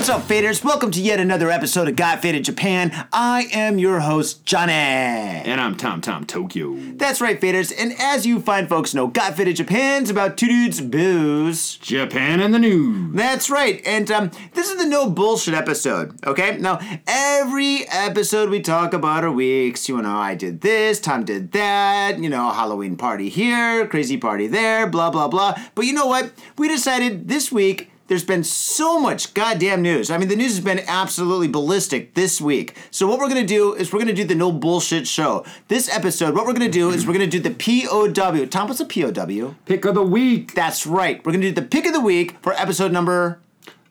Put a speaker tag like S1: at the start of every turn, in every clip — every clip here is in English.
S1: what's up, faders? Welcome to yet another episode of Got Faded Japan. I am your host, Johnny.
S2: And I'm Tom Tom Tokyo.
S1: That's right, faders. And as you fine folks know, Got Faded Japan's about two dudes, booze.
S2: Japan and the news.
S1: That's right. And um, this is the no bullshit episode, okay? Now, every episode we talk about our weeks. You know, I did this, Tom did that, you know, Halloween party here, crazy party there, blah, blah, blah. But you know what? We decided this week there's been so much goddamn news. I mean, the news has been absolutely ballistic this week. So what we're gonna do is we're gonna do the no bullshit show. This episode, what we're gonna do is we're gonna do the POW. Tom, what's a POW?
S2: Pick of the week.
S1: That's right. We're gonna do the pick of the week for episode number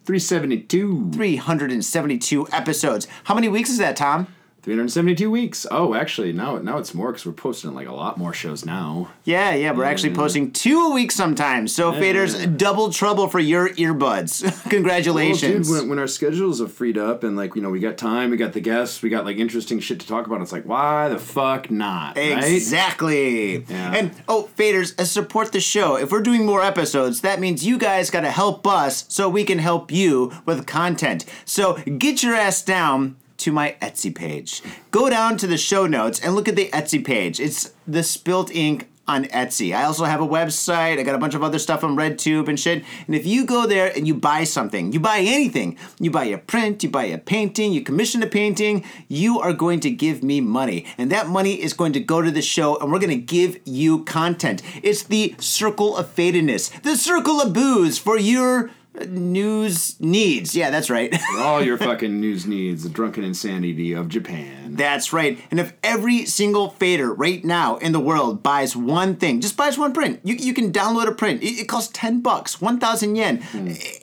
S2: 372.
S1: 372 episodes. How many weeks is that, Tom?
S2: 372 weeks. Oh, actually, now now it's more because we're posting like a lot more shows now.
S1: Yeah, yeah, we're actually posting two a week sometimes. So, faders, double trouble for your earbuds. Congratulations.
S2: Well, dude, when, when our schedules are freed up and like you know we got time, we got the guests, we got like interesting shit to talk about. It's like why the fuck not? Right?
S1: Exactly.
S2: Yeah.
S1: And oh, faders, uh, support the show. If we're doing more episodes, that means you guys got to help us so we can help you with content. So get your ass down to my Etsy page. Go down to the show notes and look at the Etsy page. It's the Spilt Ink on Etsy. I also have a website. I got a bunch of other stuff on Redbubble and shit. And if you go there and you buy something, you buy anything, you buy a print, you buy a painting, you commission a painting, you are going to give me money. And that money is going to go to the show and we're going to give you content. It's the circle of fatedness, the circle of booze for your news needs. Yeah, that's right.
S2: All your fucking news needs, the drunken insanity of Japan.
S1: That's right. And if every single fader right now in the world buys one thing, just buys one print, you, you can download a print. It, it costs 10 bucks, 1,000 yen,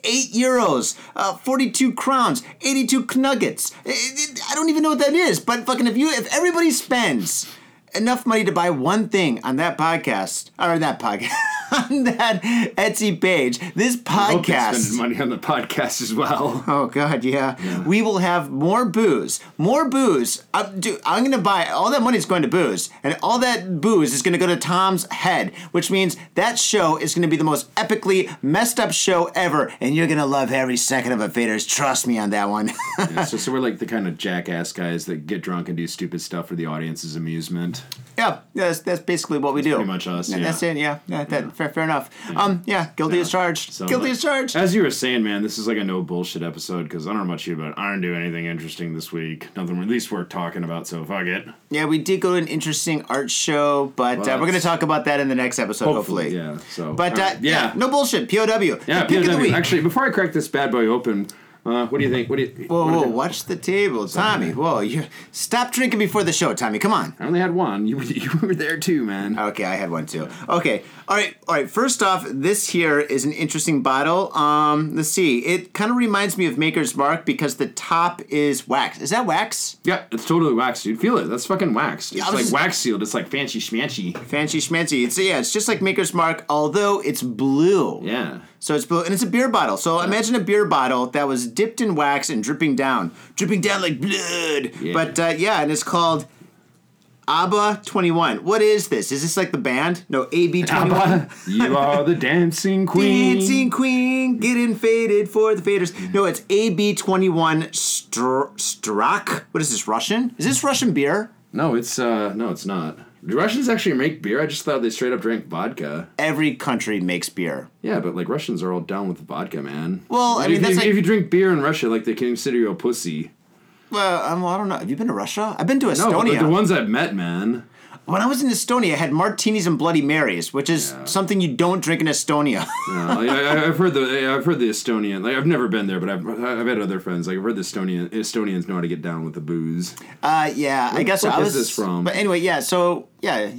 S1: 8 euros, uh, 42 crowns, 82 knuggets. It- it- I don't even know what that is, but fucking if you, if everybody spends enough money to buy one thing on that podcast, or that podcast, on that Etsy page, this
S2: I hope they
S1: podcast.
S2: spend money on the podcast as well.
S1: Oh God, yeah. We will have more booze, more booze. Uh, dude, I'm gonna buy all that money is going to booze, and all that booze is gonna go to Tom's head, which means that show is gonna be the most epically messed up show ever, and you're gonna love every second of it, faders. Trust me on that one.
S2: Yeah, so, so we're like the kind of jackass guys that get drunk and do stupid stuff for the audience's amusement.
S1: yeah, that's that's basically what we do.
S2: pretty much us,
S1: Yeah,
S2: yeah.
S1: That's it. Yeah, yeah. That, Fair, fair enough. Um, yeah, guilty as charged.
S2: So,
S1: guilty
S2: like,
S1: as charged.
S2: As you were saying, man, this is like a no bullshit episode because I don't know much about you, but I didn't do anything interesting this week. Nothing at least worth talking about. So fuck it.
S1: yeah, we did go to an interesting art show, but uh, we're gonna talk about that in the next episode, hopefully.
S2: yeah. So,
S1: But uh,
S2: alright,
S1: yeah. no bullshit. POW.
S2: Yeah,
S1: the of the
S2: POW.
S1: week.
S2: Actually, before I crack this bad boy open, uh, what do you think? What do you?
S1: Whoa, whoa! Watch the table, Tommy. Whoa! You stop drinking before the show, Tommy. Come on.
S2: I only had one. You, you were there too, man.
S1: Okay, I had one too. Okay, all right, all right. First off, this here is an interesting bottle. Um, let's see. It kind of reminds me of Maker's Mark because the top is wax. Is that wax?
S2: Yeah, it's totally waxed, dude. Feel it. That's fucking waxed. It's
S1: was
S2: like
S1: just-
S2: wax sealed. It's like fancy schmancy.
S1: Fancy schmancy. It's yeah. It's just like Maker's Mark, although it's blue.
S2: Yeah.
S1: So it's blue, and it's a beer bottle. So imagine a beer bottle that was dipped in wax and dripping down, dripping down like blood.
S2: Yeah.
S1: But uh, yeah, and it's called ABBA Twenty One. What is this? Is this like the band? No, AB Twenty One.
S2: you are the dancing queen.
S1: Dancing Queen, getting faded for the faders. No, it's AB Twenty One Str- Strak. What is this? Russian? Is this Russian beer?
S2: No, it's uh, no, it's not. Do Russians actually make beer? I just thought they straight up drank vodka.
S1: Every country makes beer.
S2: Yeah, but like Russians are all down with vodka, man.
S1: Well, I mean,
S2: if,
S1: that's
S2: if,
S1: like-
S2: if you drink beer in Russia, like they consider you a pussy.
S1: Well, um, I don't know. Have you been to Russia? I've been to Estonia.
S2: No, the ones I've met, man.
S1: When I was in Estonia, I had martinis and Bloody Marys, which is
S2: Yeah.
S1: something you don't drink in Estonia.
S2: No, I, I've heard the I've heard the Estonian. Like I've never been there, but I've I've had other friends. Like I've heard the Estonian Estonians know how to get down with the booze.
S1: Uh, yeah, I guess
S2: fuck
S1: I was.
S2: this from?
S1: But anyway, yeah. So yeah,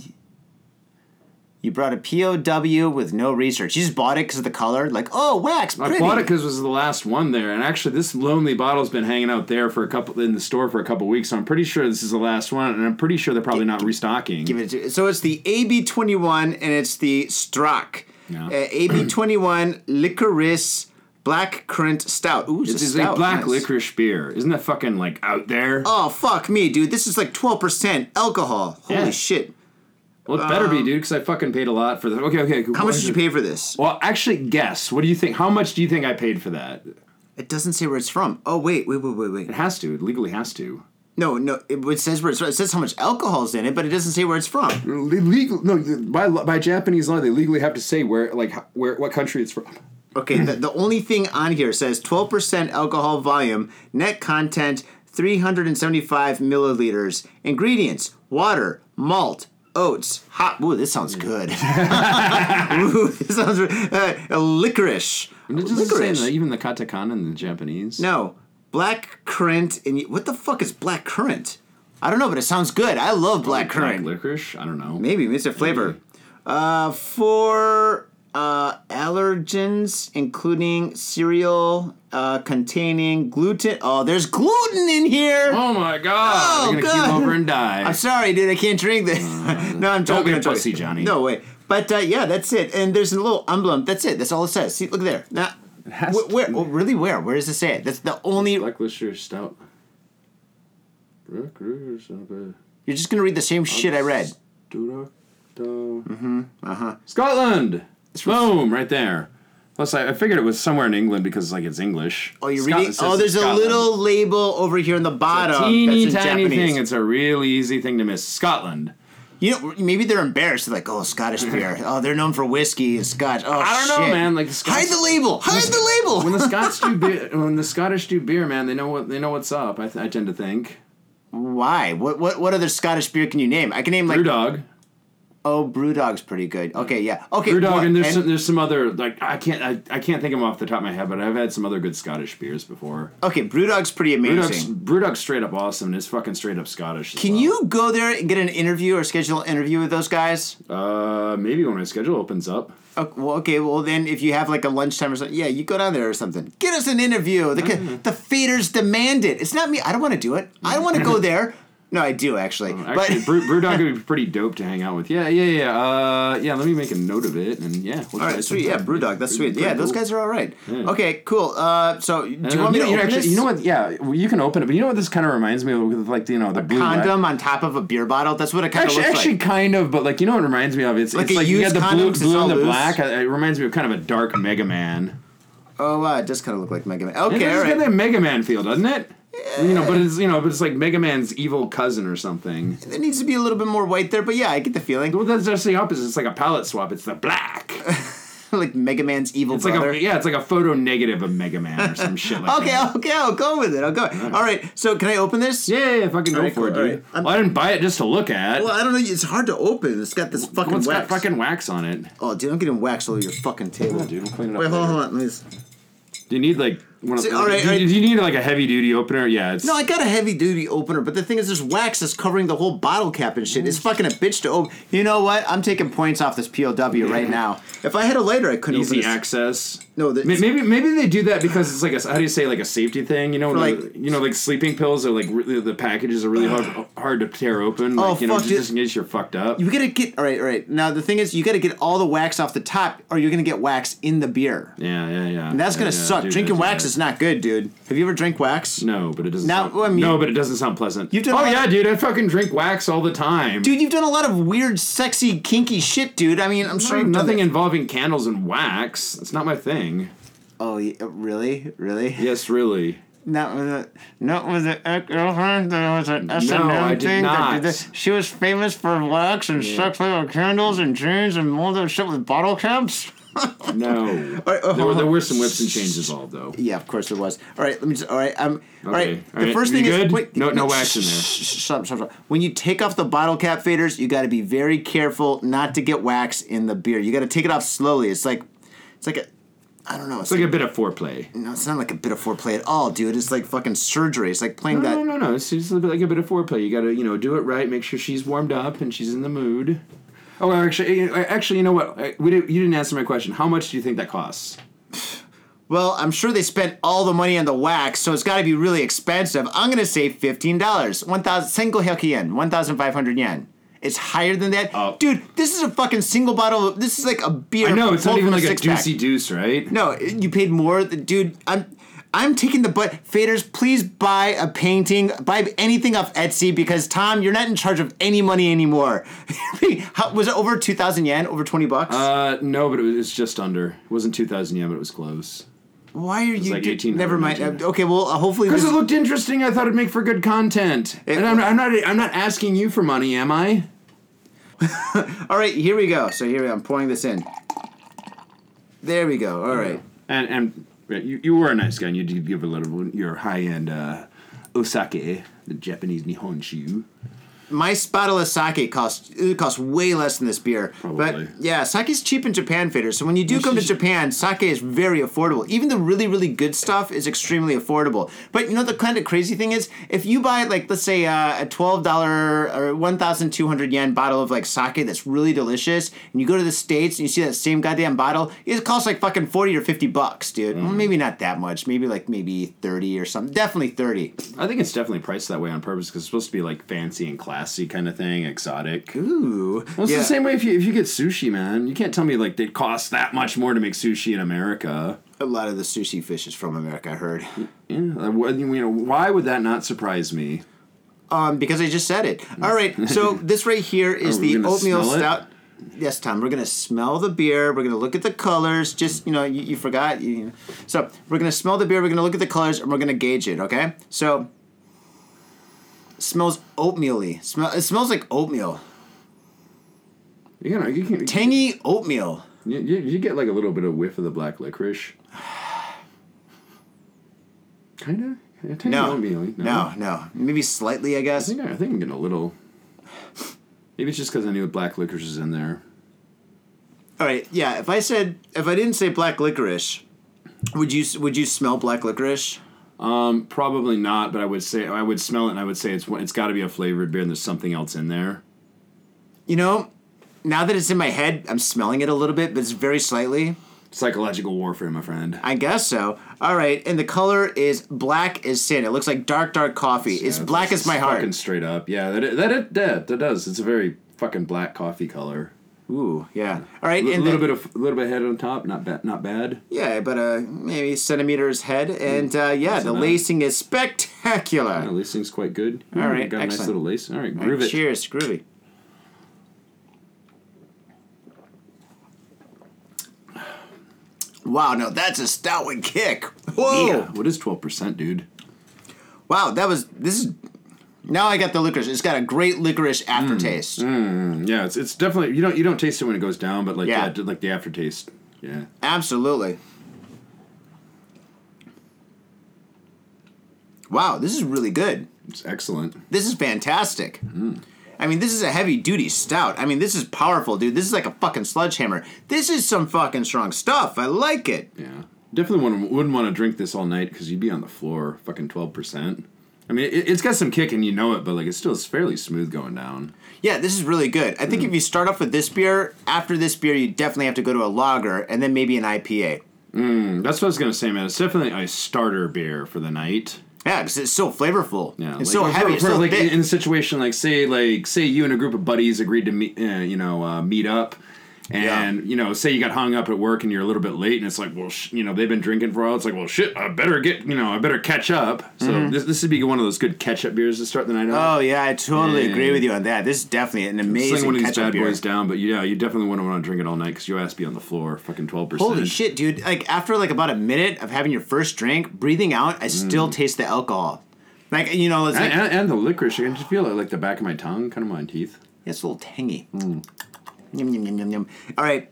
S1: you brought a POW with no research. You just bought it because of the color. Like, oh, wax, pretty.
S2: I bought it because it was the last one there, and actually, this lonely bottle's been hanging out there for a couple in the store for a couple weeks. So I'm pretty sure this is the last one, and I'm pretty sure they're probably not restocking.
S1: Give it to, so it's the AB21 and it's the Strak.
S2: Yeah.
S1: Uh, AB21 licorice black currant stout. Ooh, it's,
S2: This
S1: a
S2: is
S1: stout.
S2: a black
S1: Nice.
S2: licorice beer. Isn't that fucking like out there?
S1: Oh fuck me, dude! This is like twelve percent alcohol. Holy
S2: Yeah.
S1: shit!
S2: Well, it better be, um, dude, because I fucking paid a lot for the. Okay, okay.
S1: How much did you pay for this?
S2: Well, actually, guess. What do you think? How much do you think I paid for that?
S1: It doesn't say where it's from. Oh wait, wait, wait, wait, wait.
S2: It has to. It legally has to.
S1: No, no. It, says where it's from. It says how much alcohol's in it, but it doesn't say where it's from.
S2: Legal. No, by by Japanese law, they legally have to say where, like, where, what country it's from.
S1: Okay, the, the only thing on here says 12% alcohol volume, net content 375 milliliters, ingredients water, malt, oats, hot. Ooh, this sounds good. Ooh, this sounds uh, licorice. Licorice.
S2: even the katakana in the Japanese.
S1: No, black currant. And what the fuck is black currant? I don't know, but it sounds good. I love black currant.
S2: licorice. I don't know.
S1: Maybe it's a flavor. Uh, for uh, allergens, including cereal uh, containing gluten. Oh, there's gluten in here.
S2: Oh my god!
S1: Oh,
S2: You're gonna
S1: God.
S2: keep over and die.
S1: I'm sorry, dude. I can't drink this. no, I'm
S2: Uh, don't be a
S1: I'm joking.
S2: pussy, Johnny.
S1: No way. But uh, yeah, that's it. And there's a little emblem. That's it. That's all it says. See, look there. Now, where? Oh, really? Where? Where does it say it? That's the only.
S2: Black liquor stout. You're
S1: You're just gonna read the same shit I read.
S2: Mm-hmm. Uh-huh. Scotland. Boom, right there. Plus, I, I figured it was somewhere in England because like it's English.
S1: Oh, you're
S2: Scotland
S1: reading.
S2: says
S1: Oh,
S2: it's
S1: there's a
S2: Scotland.
S1: little label over here in the bottom.
S2: teeny
S1: that's in
S2: tiny
S1: Japanese.
S2: thing. It's a really easy thing to miss. Scotland.
S1: You know, maybe they're embarrassed. They're like, "Oh, Scottish beer. Oh, they're known for whiskey and Scotch. Oh,
S2: I don't know,
S1: shit.
S2: man. Like the Scots,
S1: hide the label. Hide the label.
S2: when the Scots do beer, when the Scottish do beer, man, they know what they know what's up. I, th- I tend to think.
S1: Why? What? What? What other Scottish beer can you name? I can name like.
S2: Brewdog,
S1: Oh, BrewDog's pretty good. Okay, yeah. Okay.
S2: Brewdog,
S1: what-
S2: and there's
S1: and-
S2: some, there's some other like I can't I, I can't think of them off the top of my head, but I've had some other good Scottish beers before.
S1: okay, BrewDog's pretty amazing.
S2: Brewdog's straight up awesome. and It's fucking straight up Scottish.
S1: Can
S2: well.
S1: you go there and get an interview or schedule an interview with those guys?
S2: Uh, maybe when my schedule opens up.
S1: Oh, well, okay, well then, if you have like a lunchtime or something, yeah, you go down there or something. Get us an interview. The
S2: Mm.
S1: the faders demand it. It's not me. I don't want to do it. I don't want to go there. No, I do actually.
S2: Oh, Actually,
S1: but
S2: Brew, Brewdog would be pretty dope to hang out with. Yeah, yeah, yeah. Uh, yeah. Let me make a note of it, and yeah. We'll
S1: all right, sweet. Yeah. BrewDog. That's sweet. Yeah, those guys are all right.
S2: Yeah.
S1: Okay, cool. Uh, so do
S2: And
S1: you want me to
S2: you know,
S1: open
S2: actually,
S1: this?
S2: you know what? Yeah, well, you can open it, but you know what this kind of reminds me of with like you know the blue light-
S1: Condom on top of a beer bottle. That's what it kind of looks
S2: actually,
S1: like.
S2: kind of, but like you know what it reminds me of? It's
S1: Like
S2: it's
S1: a
S2: like you
S1: used
S2: got the blue, blue
S1: it's
S2: and the
S1: loose?
S2: black. It reminds me of kind of a dark Mega Man.
S1: Oh, wow, it does kind of look like Mega Man.
S2: It
S1: Okay,
S2: does get
S1: right.
S2: that Mega Man feel, doesn't it? You know, but it's you know, but it's like Mega Man's evil cousin or something.
S1: There needs to be a little bit more white there, but yeah, I get the feeling.
S2: Well, that's just the opposite. It's like a palette swap. It's the black.
S1: like Mega Man's evil
S2: It's like
S1: brother.
S2: a yeah, it's like a photo negative of Mega Man or some shit like
S1: Okay,
S2: that.
S1: okay, I'll go with it. I'll go. All right. So can I open this?
S2: Yeah, yeah, yeah, fucking go
S1: Alright,
S2: for it, dude.
S1: alright. I'm-
S2: Well, I didn't buy it just to look at.
S1: Well, I don't know. It's hard to open. It's got this fucking
S2: Well, it's
S1: wax.
S2: got fucking wax on it.
S1: Oh, dude, I'm getting wax all over your fucking table.
S2: Oh, dude, we'll clean it up
S1: Wait, hold on,
S2: later.
S1: hold on. Let me just...
S2: Do you need like one of
S1: See,
S2: the,
S1: alright,
S2: do, do you need like a heavy duty opener? Yeah, it's
S1: No, I got a heavy duty opener, but the thing is, there's wax that's covering the whole bottle cap and shit. It's fucking a bitch to open. You know what? I'm taking points off this POW right now. If I had a lighter, I couldn't
S2: easy access.
S1: No,
S2: maybe maybe they do that because it's like a how do you say like a safety thing? You know,
S1: like-
S2: the- you know like sleeping pills are like really, the packages are really hard hard to tear open. Like,
S1: Oh,
S2: you know,
S1: fuck,
S2: just, just in case you're fucked up.
S1: You gotta get all right, all right. Now the thing is, you gotta get all the wax off the top, or you're gonna get wax in the beer,
S2: yeah, yeah, yeah.
S1: and that's
S2: Yeah,
S1: gonna
S2: yeah,
S1: suck.
S2: do
S1: Drinking wax
S2: that.
S1: is not good, dude. Have you ever drank wax?
S2: no, but it doesn't.
S1: Now,
S2: sound,
S1: well, I mean-
S2: no, but it doesn't sound pleasant.
S1: You've done
S2: oh yeah,
S1: of-
S2: dude, I fucking drink wax all the time.
S1: Dude, you've done a lot of weird, sexy, kinky shit, dude. I mean, I'm sure
S2: Sorry, nothing involving candles and wax. It's not my thing.
S1: Oh, yeah, uh, really, really?
S2: Yes, really.
S1: Not with a not with a ex girlfriend. There was an S and M thing. that
S2: not.
S1: did that. She was famous for wax and sex with candles and jeans and all that shit with bottle caps.
S2: No.
S1: right, oh,
S2: there, were, there were some whips and chains involved, though.
S1: Yeah, of course there was. All right, let me just. All right, um. All right.
S2: Okay, all
S1: The
S2: right,
S1: first
S2: you
S1: thing
S2: good?
S1: is wait,
S2: No- no wax in there.
S1: Stop, stop, stop. When you take off the bottle cap faders, you got to be very careful not to get wax in the beer. You got to take it off slowly. It's like, it's like a, I don't know. It's,
S2: It's like a bit of foreplay.
S1: no, it's not like a bit of foreplay at all, dude. It's like fucking surgery. It's like playing
S2: No,
S1: that.
S2: no, no, no. It's just a bit like a bit of foreplay. You gotta, you know, do it right. Make sure she's warmed up and she's in the mood. Oh, actually, eh, actually, you know what? Eh, We didn't, you didn't answer my question. How much do you think that costs?
S1: Well, I'm sure they spent all the money on the wax, so it's got to be really expensive. I'm gonna say fifteen dollars, one thousand single yen, one thousand five hundred yen. It's higher than that,
S2: Oh.
S1: dude. This is a fucking single bottle. Of, this is like a beer.
S2: I know it's not even like a juicy deuce, right?
S1: No, you paid more, dude. I'm. I'm taking the butt. Faders, please buy a painting, buy anything off Etsy because Tom, you're not in charge of any money anymore. How, was it over two thousand yen? Over twenty bucks?
S2: Uh, no, but it was just under. It wasn't two thousand yen, but it was close.
S1: Why are you?
S2: like
S1: do-
S2: 1800,
S1: never mind. Uh, Okay, well, uh, hopefully.
S2: Because it looked interesting, I thought it'd make for good content.
S1: It-
S2: and I'm, I'm not. I'm not asking you for money, am I?
S1: All right, here we go. So here I'm pouring this in. There we go. All right.
S2: And and you, you were a nice guy. and You did give a lot of your high end uh, osake, the Japanese nihonshu.
S1: My bottle of sake costs it costs way less than this beer.
S2: Probably.
S1: But yeah, sake's cheap in Japan, Fader. So when you do come to Japan, sake is very affordable. Even the really really good stuff is extremely affordable. But you know the kind of crazy thing is, if you buy like let's say uh, a twelve dollar or one thousand two hundred yen bottle of like sake that's really delicious, and you go to the states and you see that same goddamn bottle, it costs like fucking forty or fifty bucks, dude. Well, maybe not that much. Maybe like maybe thirty or something. Definitely thirty.
S2: I think it's definitely priced that way on purpose because it's supposed to be like fancy and classy kind of thing, exotic.
S1: Ooh.
S2: Well, it's
S1: yeah.
S2: the same way if you if you get sushi, man. You can't tell me like they cost that much more to make sushi in America.
S1: A lot of the sushi fish is from America. I heard.
S2: Yeah, you know, why would that not surprise me?
S1: Um, because I just said it. All right, so this right here is the oatmeal
S2: it?
S1: stout. Yes, Tom. We're gonna smell the beer. We're gonna look at the colors. Just you know, you, you forgot. You, so we're gonna smell the beer. We're gonna look at the colors, and we're gonna gauge it. Okay. So smells oatmeal-y. Smell. It smells like oatmeal.
S2: You know, you can
S1: Tangy oatmeal.
S2: you, you, you get like a little bit of whiff of the black licorice. Kind of. Yeah, tangy
S1: No.
S2: oatmeal-y.
S1: No, no. Maybe slightly, I
S2: I
S1: guess.
S2: think I think I'm getting a little. Maybe it's just because I knew black licorice is in there.
S1: All right. Yeah. If I said, if I didn't say black licorice, would you would you smell black licorice?
S2: Um, probably not, but I would say I would smell it and I would say it's it's got to be a flavored beer and there's something else in there.
S1: You know, now that it's in my head, I'm smelling it a little bit, but it's very slightly.
S2: Psychological warfare, my friend.
S1: I guess so. All right, and the color is black as sin. It looks like dark, dark coffee. it's black as my heart.
S2: Fucking straight up, yeah. That that it that, that does. It's a very fucking black coffee color.
S1: Ooh, yeah. All right,
S2: A
S1: and
S2: little
S1: then-
S2: bit of a little bit of head on top, not bad, not bad.
S1: yeah, but a maybe centimeters head, and uh, yeah,
S2: That's
S1: the
S2: enough.
S1: lacing is spectacular.
S2: Yeah, thing's quite good.
S1: All
S2: Ooh,
S1: right,
S2: got a nice little lace. All right,
S1: All right,
S2: groove it.
S1: Cheers, groovy. Wow, no, that's a stout one kick. Whoa!
S2: Yeah. What is twelve percent, dude?
S1: Wow, that was this is. Now I got the licorice. It's got a great licorice mm. aftertaste.
S2: Mm, mm, yeah, it's it's definitely you don't you don't taste it when it goes down, but like
S1: Yeah.
S2: yeah, like the aftertaste. Yeah.
S1: Absolutely. Wow, this is really good.
S2: It's excellent.
S1: This is fantastic. Mm. I mean, this is a heavy duty stout. I mean, this is powerful, dude. This is like a fucking sledgehammer. This is some fucking strong stuff. I like it.
S2: Yeah. Definitely wouldn't, wouldn't want to drink this all night because you'd be on the floor, fucking twelve percent. I mean, it, it's got some kick and you know it, but like it's still fairly smooth going down.
S1: Yeah, this is really good. I think if you start off with this beer, after this beer, you definitely have to go to a lager and then maybe an IPA.
S2: That's what I was gonna say, man. It's definitely a starter beer for the night.
S1: Yeah, because it's so flavorful.
S2: Yeah,
S1: it's
S2: like,
S1: so
S2: for-
S1: heavy. It's
S2: for,
S1: so
S2: like
S1: thick.
S2: in a situation like say like say you and a group of buddies agreed to meet, uh, you know, uh, meet up, and you know, say you got hung up at work and you're a little bit late, and it's like, well, sh- you know, they've been drinking for a while. It's like, well, shit, I better get, you know, I better catch up. So this this would be one of those good catch up beers to start the night off.
S1: Oh yeah, I totally
S2: Yeah.
S1: agree with you on that. This is definitely an
S2: Sling
S1: amazing
S2: one of these bad
S1: beer.
S2: boys down, but yeah, you definitely wouldn't want to drink it all night because your ass be on the floor, fucking twelve percent.
S1: Holy shit, dude! Like after like about a minute of having your first drink, breathing out, I still taste the alcohol. Like you know, it's like
S2: And, and, and the licorice, I can just feel it like the back of my tongue, kind of my teeth.
S1: Yeah, it's a little tangy.
S2: Mm.
S1: Yum, yum, yum, yum, yum. All right.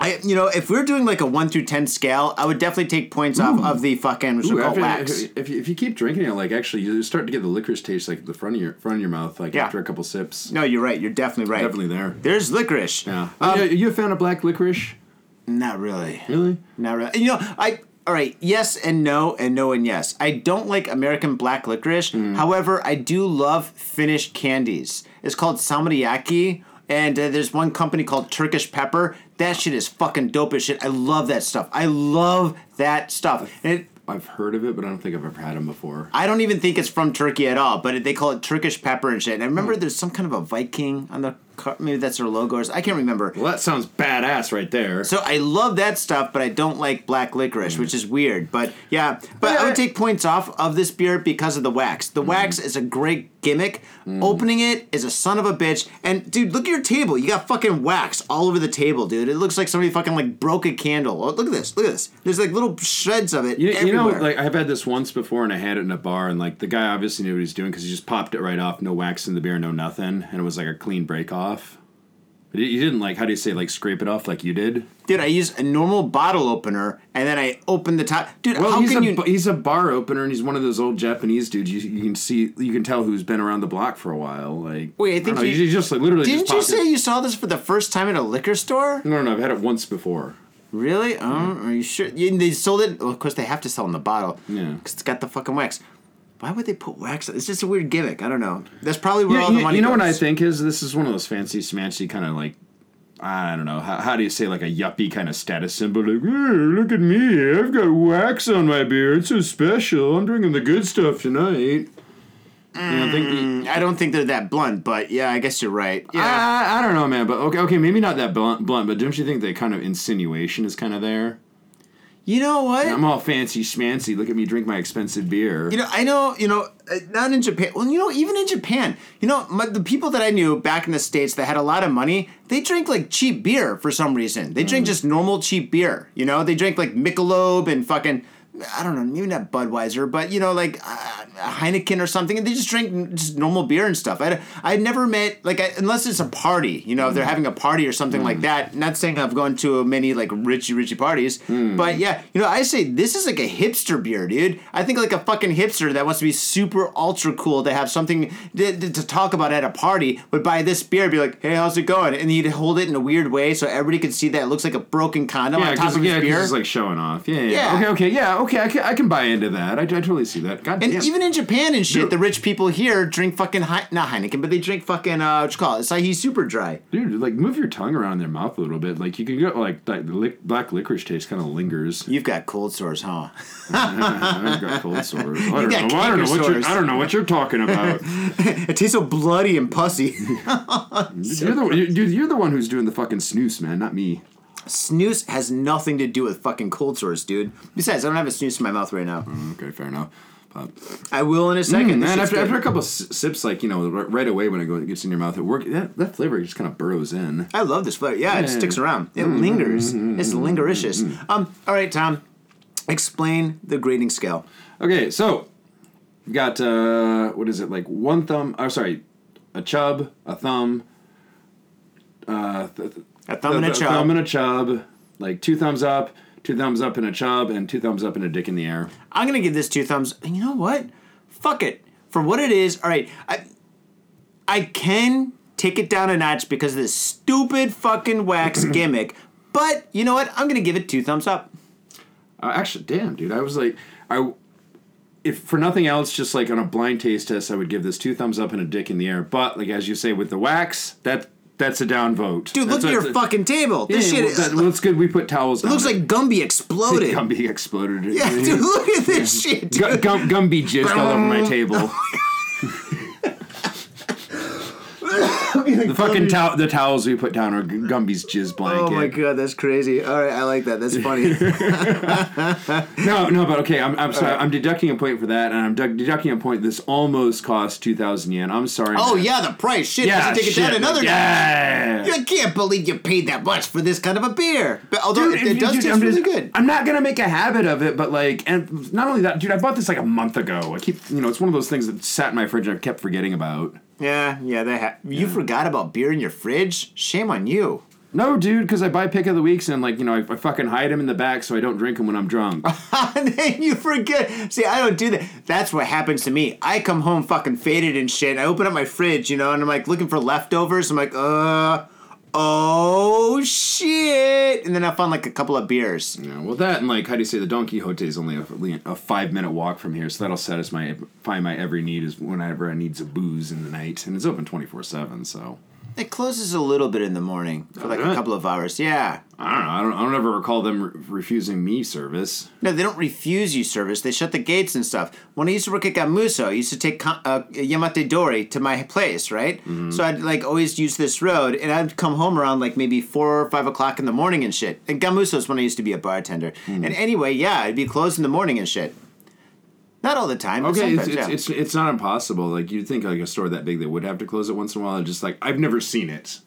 S1: I, you know, if we're doing like a one through ten scale, I would definitely take points off of the fucking
S2: Ooh,
S1: so-called
S2: after-
S1: wax.
S2: if, if, you, if you keep drinking it, like actually, you start to get the licorice taste like the front of your front of your mouth, like
S1: Yeah.
S2: after a couple sips.
S1: No, you're right. You're definitely right.
S2: Definitely there.
S1: There's licorice.
S2: Yeah.
S1: Um,
S2: are you a fan of black licorice?
S1: Not really.
S2: Really?
S1: Not really. You know, I all right. Yes and no, and no and yes. I don't like American black licorice.
S2: Hmm.
S1: However, I do love Finnish candies. It's called salmiakki, and uh, there's one company called Turkish Pepper. That shit is fucking dope as shit. I love that stuff. I love that stuff. And it,
S2: I've heard of it, but I don't think I've ever had them before.
S1: I don't even think it's from Turkey at all, but they call it Turkish pepper and shit. And I
S2: Hmm.
S1: remember there's some kind of a Viking on the Car- maybe that's their logo. Or, I can't remember.
S2: Well, that sounds badass right there.
S1: So I love that stuff, but I don't like black licorice, which is weird. But yeah, but
S2: Yeah,
S1: I
S2: I-
S1: would take points off of this beer because of the wax. The wax is a great gimmick. Opening it is a son of a bitch. And dude, look at your table. You got fucking wax all over the table, dude. It looks like somebody fucking like broke a candle. Oh, look at this. Look at this. There's like little shreds of it
S2: You, you know, like I've had this once before, and I had it in a bar, and like the guy obviously knew what he was doing because he just popped it right off, no wax in the beer, no nothing, and it was like a clean break off. But you didn't like how do you say like scrape it off like you did?
S1: dude, I use a normal bottle opener and then I open the top. Dude,
S2: Well,
S1: how
S2: he's
S1: can
S2: a
S1: you?
S2: he's a bar opener, and he's one of those old Japanese dudes. You, you can see, you can tell who's been around the block for a while. Like,
S1: Wait, I think
S2: know,
S1: you-
S2: you just like literally.
S1: Didn't you say
S2: it.
S1: you saw this for the first time at a liquor store?
S2: No, no, no. I've had it once before.
S1: Really? Oh, are you sure? Yeah, they sold it. Well, of course, they have to sell in the bottle.
S2: Yeah.
S1: Because it's got the fucking wax. Why would they put wax? On? It's just a weird gimmick. I don't know. That's probably where
S2: Yeah,
S1: all the
S2: you,
S1: money
S2: you know
S1: goes.
S2: what I think is this is one of those fancy smancy kind of like I don't know how, how do you say like a yuppie kind of status symbol like "Hey, look at me I've got wax on my beer it's so special I'm drinking the good stuff tonight. You know, think, mm,
S1: I don't think they're that blunt, but yeah, I guess you're right. Yeah.
S2: I, I don't know, man. But okay, okay, maybe not that blunt, blunt. But don't you think that kind of insinuation is kind of there?
S1: You know what?
S2: I'm all fancy schmancy. Look at me drink my expensive beer.
S1: You know, I know, you know, uh, not in Japan. Well, you know, even in Japan, you know, my, the people that I knew back in the States that had a lot of money, they drink like cheap beer for some reason. They
S2: Mm.
S1: drink just normal cheap beer, you know? They drink like Michelob and fucking, I don't know, maybe not Budweiser, but, you know, like uh, Heineken or something. And they just drink just normal beer and stuff. I, I never met, like, I, unless it's a party, you know, if they're mm. having a party or something like mm. that. Not saying I've gone to many, like, richy, richy parties, mm. but yeah, you know, I say this is like a hipster beer, dude. I think like a fucking hipster that wants to be super ultra cool to have something to, to- talk about at a party would buy this beer and be like, hey, how's it going? And he'd hold it in a weird way so everybody could see that it looks like a broken condom
S2: yeah,
S1: on top of
S2: yeah,
S1: his
S2: 'cause
S1: beer.
S2: it's like showing off. Yeah, yeah,
S1: Yeah.
S2: Okay, okay, yeah, okay. I can, I can buy into that. I, I totally see that. God
S1: and
S2: damn.
S1: even in Japan and shit,
S2: Dude.
S1: the rich people here drink fucking Hei- not Heineken, but they drink fucking uh, what you call it, Asahi Super Dry.
S2: Dude, like move your tongue around their mouth a little bit. Like you can get like that lic- black licorice taste kind of lingers.
S1: You've got cold sores, huh?
S2: I've got cold sores. I don't,
S1: got
S2: know, I don't know what you're. I don't know what you're talking about.
S1: it tastes so bloody and pussy.
S2: you're the you- dude. You're the one who's doing the fucking snus, man, not me.
S1: Snooze has nothing to do with fucking cold sores, dude. Besides, I don't have a snus in my mouth right now.
S2: Okay, fair enough. But
S1: I will in a second.
S2: Man,
S1: shit's
S2: after, after a couple sips, like you know, right, away when it goes, it gets in your mouth, it work. That, that flavor just kind of burrows in.
S1: I love this flavor. Yeah, it sticks around. It lingers. It's lingericious. Um. All right, Tom. Explain the grading scale.
S2: Okay, so we got uh, what is it like one thumb? Oh, sorry, a chub, a thumb, uh, th- th-
S1: A thumb and a
S2: th-
S1: chub.
S2: thumb and a chub, like two thumbs up, two thumbs up and a chub, and two thumbs up and a dick in the air.
S1: I'm gonna give this two thumbs. And you know what? Fuck it. For what it is, all right. I I can take it down a notch because of this stupid fucking wax gimmick. But you know what? I'm gonna give it two thumbs up.
S2: Uh, actually, damn, dude, I was like, I. If for nothing else, just like on a blind taste test, I would give this two thumbs up and a dick in the air. But like as you say, with the wax, that that's a down vote.
S1: Dude,
S2: That's
S1: look at
S2: a-
S1: your fucking table.
S2: Yeah,
S1: This shit
S2: well, that, well, good. We put towels.
S1: it looks like Gumby exploded.
S2: Gumby exploded.
S1: Yeah, dude, look at this shit, dude.
S2: Gum, Gumby jizzed all over my table. Oh the fucking tow- the towels we put down are Gumby's jizz blanket.
S1: Oh my god, that's crazy. All right, I like that. That's funny.
S2: No, no, but okay, I'm, I'm sorry. I'm deducting a point for that, and I'm du- deducting a point. This almost cost two thousand yen. I'm sorry.
S1: oh
S2: man.
S1: yeah, the price. Shit,
S2: yeah,
S1: yeah, take it down another
S2: yeah.
S1: guy. I can't believe you paid that much for this kind of a beer. But although it, it does
S2: dude,
S1: taste
S2: I'm
S1: really
S2: just-
S1: good.
S2: I'm not gonna make a habit of it, but like, and not only that, dude, I bought this like a month ago. I keep, you know, it's one of those things that sat in my fridge and I kept forgetting about.
S1: Yeah, yeah, they ha- you forgot about beer in your fridge. Shame on you.
S2: No, dude, because I buy pick of the weeks and like you know I, I fucking hide them in the back so I don't drink them when I'm drunk.
S1: and then you forget. See, I don't do that. That's what happens to me. I come home fucking faded and shit. I open up my fridge, you know, and I'm like looking for leftovers. I'm like, uh, oh shit, and then I found like a couple of beers.
S2: Yeah, well, that and like how do you say the Don Quijote is only a, a five minute walk from here, so that'll satisfy my find my every need is whenever I need some booze in the night, and it's open twenty four seven. So
S1: It closes a little bit in the morning for like a couple of hours. Yeah.
S2: I don't know. I don't. I don't ever recall them re- refusing me service.
S1: No, they don't refuse you service. They shut the gates and stuff. When I used to work at Gamuso, I used to take uh, Yamate Dori to my place, right?
S2: Mm-hmm.
S1: So I'd like always use this road, and I'd come home around like maybe four or five o'clock in the morning and shit. And Gamuso is when I used to be a bartender.
S2: Hmm.
S1: And anyway, yeah, it'd be closed in the morning and shit. Not all the time.
S2: Okay, it's, it's,
S1: yeah.
S2: it's it's not impossible. Like you'd think like a store that big they would have to close it once in a while. Just like I've never seen it.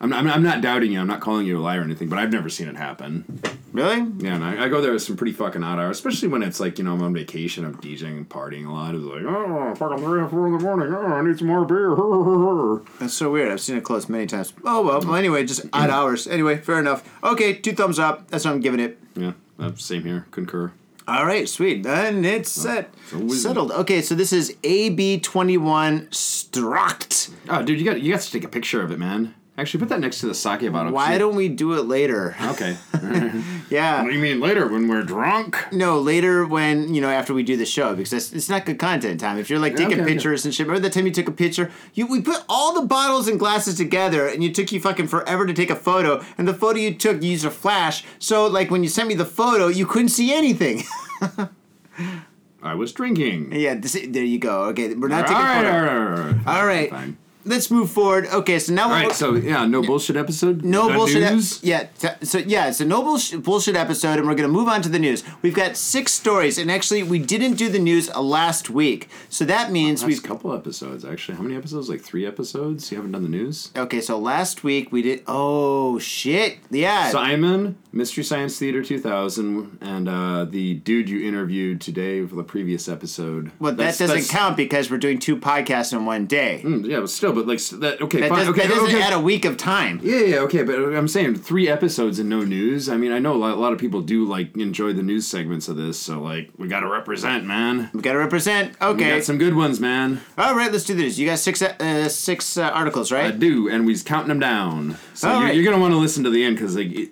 S2: I'm I'm, I'm not doubting you. I'm not calling you a liar or anything, but I've never seen it happen.
S1: really?
S2: Yeah, and I, I go there with some pretty fucking odd hours, especially when it's like you know I'm on vacation, I'm DJing and partying a lot. It's like oh fucking three or four in the morning. Oh, I need some more beer.
S1: That's so weird. I've seen it close many times. Oh well. well anyway, just odd hours. Anyway, fair enough. Okay, two thumbs up. That's what I'm giving it.
S2: yeah, uh, same here. Concur.
S1: All right, sweet. And it's oh, set.
S2: so we-
S1: Settled. Okay, so this is AB21 Struct.
S2: Oh, dude, you got you got to take a picture of it, man. Actually, put that next to the sake bottle.
S1: Why don't we do it later?
S2: Okay.
S1: Yeah.
S2: What do you mean later when we're drunk?
S1: No, later when, you know, after we do the show, because it's, it's not good content time. If you're like taking
S2: okay, okay.
S1: pictures and shit, remember that time you took a picture? You We put all the bottles and glasses together and you took you fucking forever to take a photo, and the photo you took, you used a flash. So, like, when you sent me the photo, you couldn't see anything.
S2: I was drinking.
S1: yeah, this, there you go. Okay, we're not
S2: all
S1: taking
S2: right,
S1: photo.
S2: all right, all right.
S1: All right.
S2: Fine.
S1: Let's move forward. Okay, so now
S2: All
S1: we're
S2: right, so yeah, no bullshit episode.
S1: no bullshit.
S2: News.
S1: yeah, t- so yeah, it's a no bullshit, bullshit episode, and we're gonna move on to the news. We've got six stories, and actually, we didn't do the news uh, last week, so that means
S2: Last
S1: we've.
S2: A couple episodes actually. How many episodes? Like three episodes. You haven't done the news.
S1: Okay, so last week we did. Oh shit! Yeah.
S2: Simon, Mystery Science Theater 2000, and uh, the dude you interviewed today for the previous episode.
S1: well, that doesn't
S2: that's-
S1: count because we're doing two podcasts in one day.
S2: Mm, Yeah, but still, but like that. Okay,
S1: That,
S2: fine.
S1: does,
S2: okay,
S1: that doesn't
S2: okay.
S1: add a week of time.
S2: Yeah, yeah, okay, but I'm saying three episodes and no news. I mean, I know a lot, a lot of people do like enjoy the news segments of this, so like we got to represent, man.
S1: We gotta represent.
S2: We
S1: Okay.
S2: got some good ones, man.
S1: All right, let's do this. You got six uh, six uh, articles, right?
S2: I do, and we's counting them down. So
S1: All
S2: you're,
S1: right.
S2: you're gonna want to listen to the end because like it,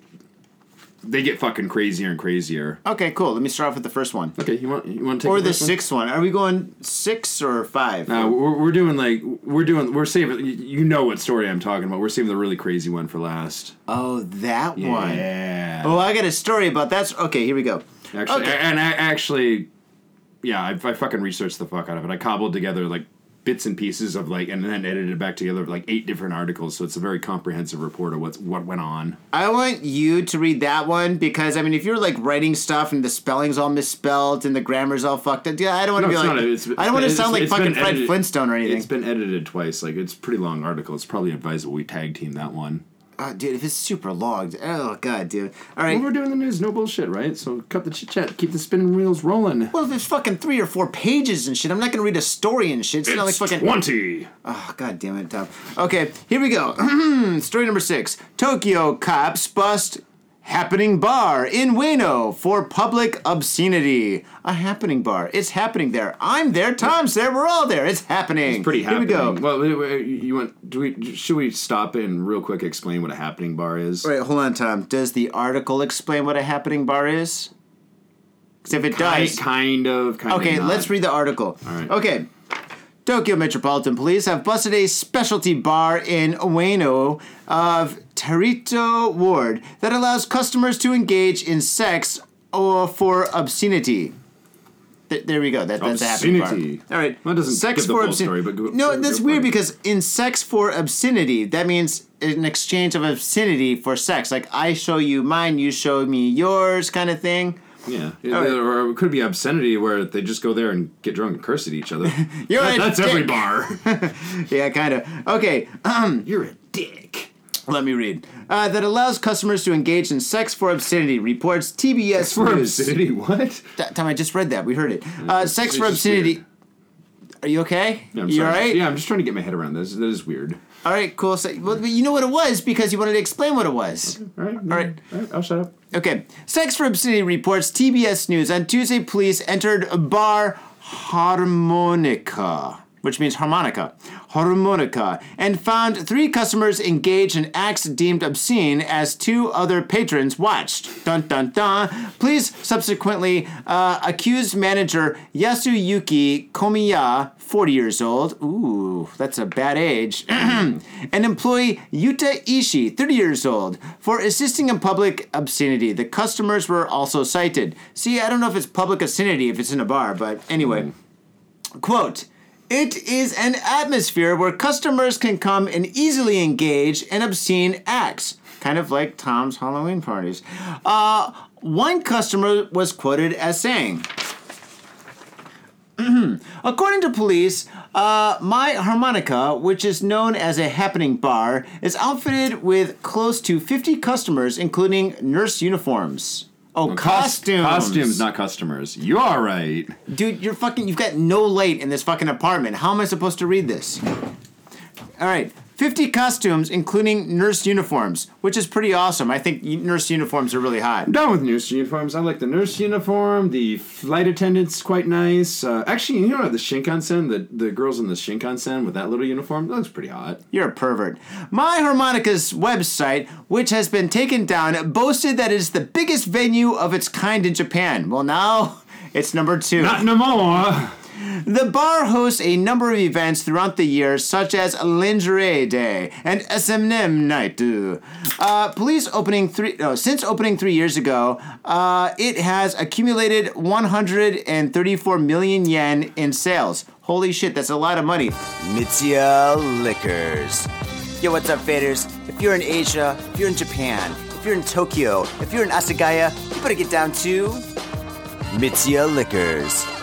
S2: they get fucking crazier and crazier.
S1: okay, cool. Let me start off with the first one.
S2: Okay, you want you want to take
S1: Or the
S2: one?
S1: sixth one. Are we going six or five?
S2: No, we're, we're doing like we're doing we're saving. you- know what story I'm talking about. We're saving the really crazy one for last.
S1: Oh, that one.
S2: Yeah.
S1: Oh, I got a story about that. Okay, here we go.
S2: Actually,
S1: Okay.
S2: and I actually, yeah, I, I fucking researched the fuck out of it. I cobbled together like bits and pieces of like, and then edited it back together like eight different articles. So it's a very comprehensive report of what's what went on.
S1: I want you to read that one because I mean, if you're like writing stuff and the spelling's all misspelled and the grammar's all fucked up, yeah, I don't want to
S2: No,
S1: be like.
S2: It's,
S1: I don't want to sound like fucking Fred Flintstone or anything.
S2: It's been edited twice. Like it's a pretty long article. It's probably advisable we tag team that one.
S1: Oh, dude, if it's super long, oh god, dude. All right.
S2: Well, we're doing the news, no bullshit, right? So cut the chit chat, keep the spinning wheels rolling.
S1: Well, if it's fucking three or four pages and shit, I'm not gonna read a story and shit. It's, not like fucking.
S2: twenty.
S1: Oh, god damn it, Tom. Okay, here we go. Story number six Tokyo cops bust happening bar in Ueno for public obscenity. A happening bar. It's happening there. I'm there. Tom's there. We're all there. It's happening.
S2: It's
S1: Pretty
S2: happening.
S1: Here we go.
S2: Well, you want? Do we? Should we stop and real quick explain what a happening bar is?
S1: Wait, hold on, Tom. Does the article explain what a happening bar is? Because if it
S2: Kind,
S1: does.
S2: kind of. Kind
S1: Okay,
S2: of
S1: let's read the article.
S2: All right.
S1: Okay. Tokyo Metropolitan Police have busted a specialty bar in Ueno of Taito Ward that allows customers to engage in sex or for obscenity. Th- there we go. That, that's a happening bar.
S2: Obscenity.
S1: All right.
S2: It doesn't
S1: sex for obscenity.
S2: but go-
S1: no,
S2: go-
S1: that's
S2: go
S1: weird because in sex for obscenity, that means an exchange of obscenity for sex. Like I show you mine, you show me yours, kind of thing.
S2: Yeah,
S1: right.
S2: or it could be obscenity where they just go there and get drunk and curse at each other.
S1: You're
S2: That- that's every bar.
S1: Yeah, kind of. Okay.
S2: Um, You're a dick.
S1: Let me read. Uh, that allows customers to engage in sex for obscenity, reports TBS
S2: For
S1: News.
S2: obscenity, what?
S1: That time I just read that. We heard it. Uh, sex
S2: it's
S1: for obscenity. Are you okay?
S2: Yeah, I'm
S1: you
S2: sorry.
S1: alright?
S2: Yeah, I'm just trying to get my head around this. That is weird.
S1: All right, cool. So, well, you know what it was because you wanted to explain what it was.
S2: All right, all
S1: right.
S2: all right. I'll shut up.
S1: Okay. Sex for obscenity reports TBS News on Tuesday. Police entered bar Harmonica which means harmonica, harmonica, and found three customers engaged in acts deemed obscene as two other patrons watched. Dun dun dun. Police subsequently uh, accused manager Yasuyuki Komiya, 40 years old, ooh, that's a bad age, and employee Yuta Ishii, 30 years old, for assisting in public obscenity. The customers were also cited. See, I don't know if it's public obscenity if it's in a bar, but anyway. Quote, it is an atmosphere where customers can come and easily engage in obscene acts, kind of like Tom's Halloween parties. Uh, one customer was quoted as saying, According to police, uh, my harmonica, which is known as a happening bar, is outfitted with close to 50 customers, including nurse uniforms. Oh, costumes.
S2: Costumes, not customers. You are right.
S1: Dude, you're fucking. You've got no light in this fucking apartment. How am I supposed to read this? All right. 50 costumes, including nurse uniforms, which is pretty awesome. I think nurse uniforms are really hot.
S2: I'm done with nurse uniforms. I like the nurse uniform. The flight attendant's quite nice. Uh, actually, you know the Shinkansen, the, the girls in the Shinkansen with that little uniform, that looks pretty hot.
S1: You're a pervert. My Harmonica's website, which has been taken down, boasted that it is the biggest venue of its kind in Japan. Well, now it's number two.
S2: Not no more.
S1: The bar hosts a number of events throughout the year, such as Lingerie Day and SMM Night. Uh, police opening three no, since opening three years ago, uh, it has accumulated 134 million yen in sales. Holy shit, that's a lot of money. Mitsuya Liquors. Yo, what's up, faders? If you're in Asia, if you're in Japan, if you're in Tokyo, if you're in Asagaya, you better get down to Mitsuya Liquors.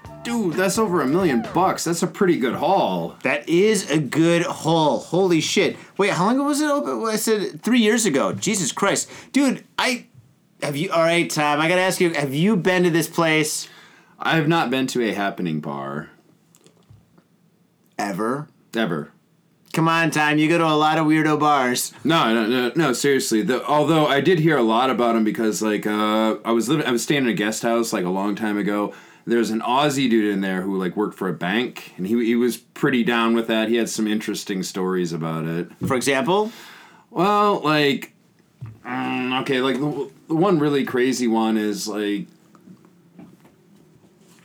S2: Dude, that's over a million bucks. That's a pretty good haul.
S1: That is a good haul. Holy shit. Wait, how long ago was it open? I said three years ago. Jesus Christ. Dude, I. Have you. All right, Tom, I gotta ask you, have you been to this place?
S2: I have not been to a happening bar
S1: Ever?
S2: ever.
S1: Come on, time. You go to a lot of weirdo bars.
S2: No, no, no, no. Seriously, the, although I did hear a lot about them because, like, uh, I was living, I was staying in a guest house like a long time ago. There's an Aussie dude in there who like worked for a bank, and he he was pretty down with that. He had some interesting stories about it.
S1: For example,
S2: Well, like, mm, okay, like the, the one really crazy one is like,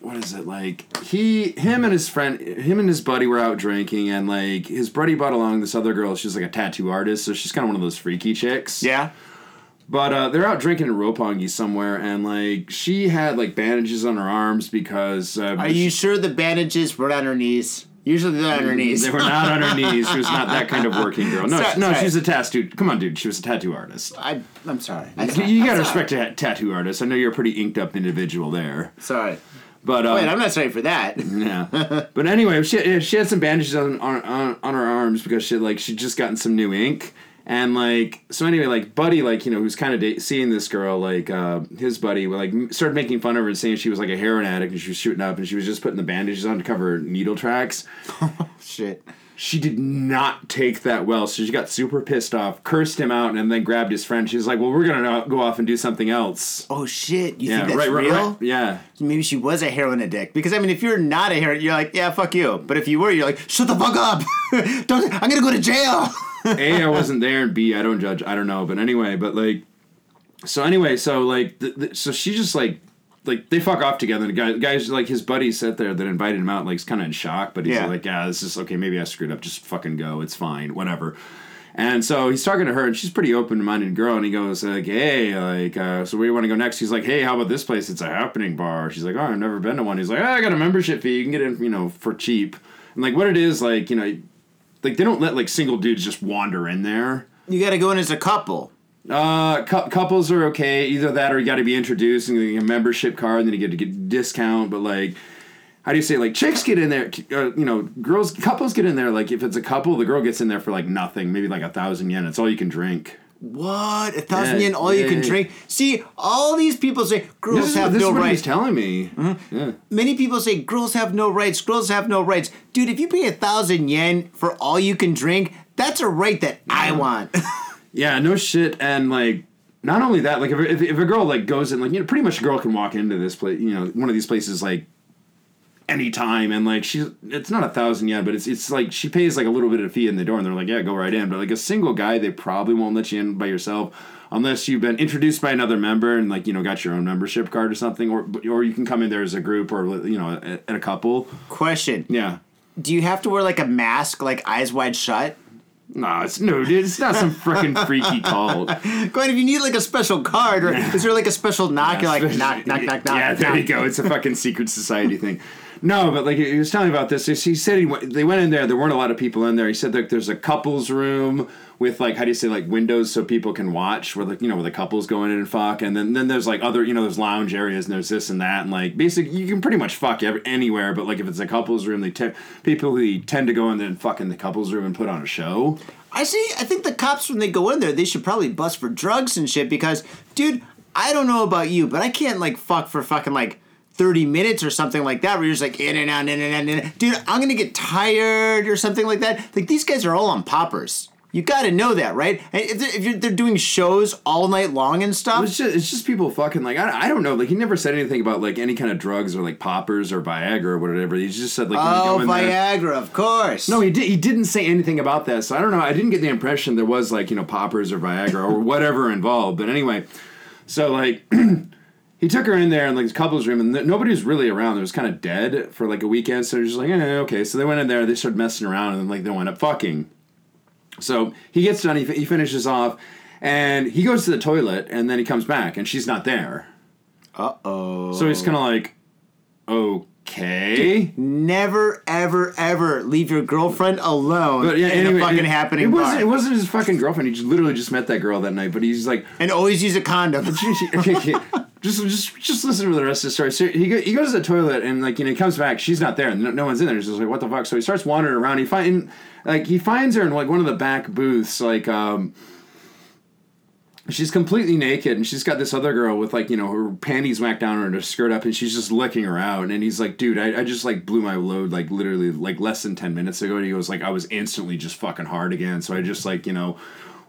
S2: what is it like? He, him, and his friend, him and his buddy were out drinking, and like his buddy brought along this other girl. She's like a tattoo artist, so she's kind of one of those freaky chicks.
S1: yeah.
S2: But uh, they're out drinking in Roppongi somewhere, and like she had like bandages on her arms because. Uh,
S1: Are you sure the bandages were on her knees? Usually they're on her knees.
S2: They were not on her knees. She was not that kind of working girl. No,
S1: Sorry,
S2: no,
S1: sorry.
S2: she was a tattoo. Come on, dude. She was a tattoo artist.
S1: I, I'm sorry. I,
S2: You, you gotta respect a tattoo artist. I know you're a pretty inked up individual there,
S1: Sorry.
S2: but uh,
S1: Wait, I'm not sorry for that.
S2: yeah. but anyway, she she had some bandages on, on on on her arms because she like she just gotten some new ink. And like so anyway, like Buddy, like you know, who's kind of da- seeing this girl, like uh, his buddy, like started making fun of her and saying she was like a heroin addict and she was shooting up and she was just putting the bandages on to cover needle tracks.
S1: Shit.
S2: She did not take that well, so she got super pissed off, cursed him out, and then grabbed his friend. She was like, "Well, we're gonna go off and do something else."
S1: Oh shit! You
S2: Yeah,
S1: think that's
S2: right, right,
S1: real?
S2: right. Yeah,
S1: Maybe she was a heroin addict. Because I mean, if you're not a heroin, you're like, yeah, fuck you. But if you were, you're like, shut the fuck up. Don't. I'm gonna go to jail.
S2: A, I wasn't there, and B, I don't judge. I don't know, but anyway, but like, so anyway, so like, th- th- so she just like, like they fuck off together. And the guy, the guy's like his buddy sat there that invited him out, like, he's kind of in shock, but he's
S1: Yeah.
S2: like, yeah, this is okay. Maybe I screwed up. Just fucking go. It's fine. Whatever. And so he's talking to her, and she's pretty open-minded girl. And he goes like, "Hey, like, uh, so where do you want to go next?" He's like, "Hey, how about this place? It's a happening bar." She's like, "Oh, I've never been to one." He's like, oh, "I got a membership fee. You can get in, you know, for cheap." And like, what it is, like, you know, like they don't let like single dudes just wander in there.
S1: You gotta go in as a couple.
S2: Uh, cou- couples are okay. Either that, or you got to be introduced and get a membership card, and then you get to get a discount. But like, how do you say? Like, chicks get in there. Uh, you know, girls, couples get in there. Like, if it's a couple, the girl gets in there for like nothing, maybe like a thousand yen. It's all you can drink.
S1: What? A thousand
S2: Yeah,
S1: yen, all you can
S2: yeah.
S1: drink? See, all these people say girls have
S2: this
S1: no
S2: is what he's telling me. Uh-huh. Yeah.
S1: Many people say girls have no rights, girls have no rights. Dude, if you pay a thousand yen for all you can drink, that's a right that I want.
S2: Yeah, no shit. And like, not only that, like if, if, if a girl like goes in, like you know, pretty much a girl can walk into this place, you know, one of these places like anytime, and like she's it's not a thousand yen, but it's it's like she pays like a little bit of fee in the door, and they're like, yeah, go right in. But like a single guy, they probably won't let you in by yourself. Unless you've been introduced by another member and like you know got your own membership card or something, or or you can come in there as a group or you know a, a couple.
S1: Question:
S2: Yeah,
S1: Do you have to wear like a mask, like eyes wide shut?
S2: no, it's no, dude, it's not some freaking freaky cult.
S1: Gwen, if you need like a special card, or is there like a special knock? You're like knock, knock, knock, knock.
S2: Yeah, there
S1: knock.
S2: you go. It's a fucking secret society thing. No, but like he was telling me about this. He said he went, they went in there. There weren't a lot of people in there. He said like there's a couples room with like how do you say like windows so people can watch where like you know where the couples go in and fuck, and then then there's like other you know there's lounge areas and there's this and that and like basically you can pretty much fuck anywhere. But like if it's a couples room, they te- people they tend to go in there and fuck in the couples room and put on a show.
S1: I see. I think the cops, when they go in there, they should probably bust for drugs and shit because, dude, I don't know about you, but I can't like fuck for fucking like 30 minutes or something like that where you're just like in and out, in and out, in and out. Dude, I'm gonna get tired or something like that. Like these guys are all on poppers. You gotta know that, right? And if they're, if you're, they're doing shows all night long and stuff,
S2: It's just it's just people fucking like I, I don't know like he never said anything about like any kind of drugs or like poppers or Viagra or whatever. He just said like
S1: oh,
S2: go in there-
S1: Viagra, of course.
S2: No, he did. He didn't say anything about that. So I don't know. I didn't get the impression there was like you know poppers or Viagra or whatever involved. But anyway, so like he took her in there in like his couples room, and th- nobody was really around. It was kind of dead for like a weekend. So they're just like, eh, okay. So they went in there. They started messing around, and then like they wound up fucking. So he gets done. He, fi- he finishes off, and he goes to the toilet, and then he comes back, and she's not there.
S1: Uh oh.
S2: So he's kind of like, okay.
S1: Never, ever, ever leave your girlfriend alone
S2: But yeah,
S1: in
S2: anyway,
S1: a fucking
S2: it,
S1: happening
S2: It
S1: bar.
S2: wasn't. It wasn't his fucking girlfriend. He just literally just met that girl that night. But he's like,
S1: and always use a condom.
S2: just just just listen to the rest of the story. So he go, he goes to the toilet and like you know he comes back. She's not there. And no, no one's in there. He's just like what the fuck. So he starts wandering around. He find like he finds her in like one of the back booths. Like um, she's completely naked and she's got this other girl with like you know her panties whacked down and her skirt up and she's just licking her out. And he's like dude I, I just like blew my load like literally like less than 10 minutes ago. And he goes like i was instantly just fucking hard again. So i just like you know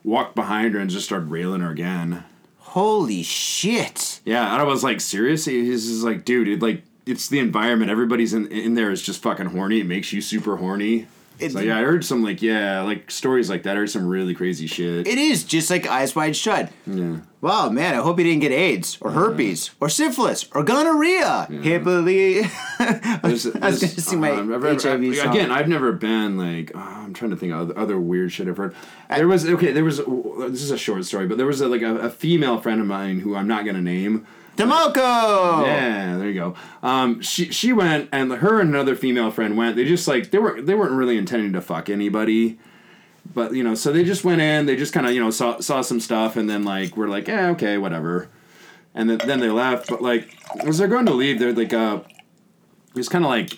S2: walked behind her and just started railing her again.
S1: Holy shit.
S2: yeah and i was like seriously he's just like dude it like it's the environment. Everybody's in in there is just fucking horny. It makes you super horny
S1: It-
S2: so yeah i heard some like yeah like stories like that i heard some really crazy shit
S1: It is just like eyes wide shut.
S2: yeah
S1: Wow, man, I hope you didn't get AIDS or herpes or syphilis or gonorrhea. Hippily. I was going to
S2: there's-
S1: sing my
S2: um, I've- I've-
S1: HIV song.
S2: Again, I've never been like oh, I'm trying to think of other, other weird shit I've heard. There was okay. There was this is a short story, but there was a, like a, a female friend of mine who I'm not gonna name.
S1: Demoko!
S2: Yeah, there you go. Um, she she went and her and another female friend went. They just like they were they weren't really intending to fuck anybody. But you know, so they just went in. They just kind of you know saw saw some stuff, and then like we're like, yeah, okay, whatever. And then, then they left. But like as they're going to leave, they're like, uh, it's kind of like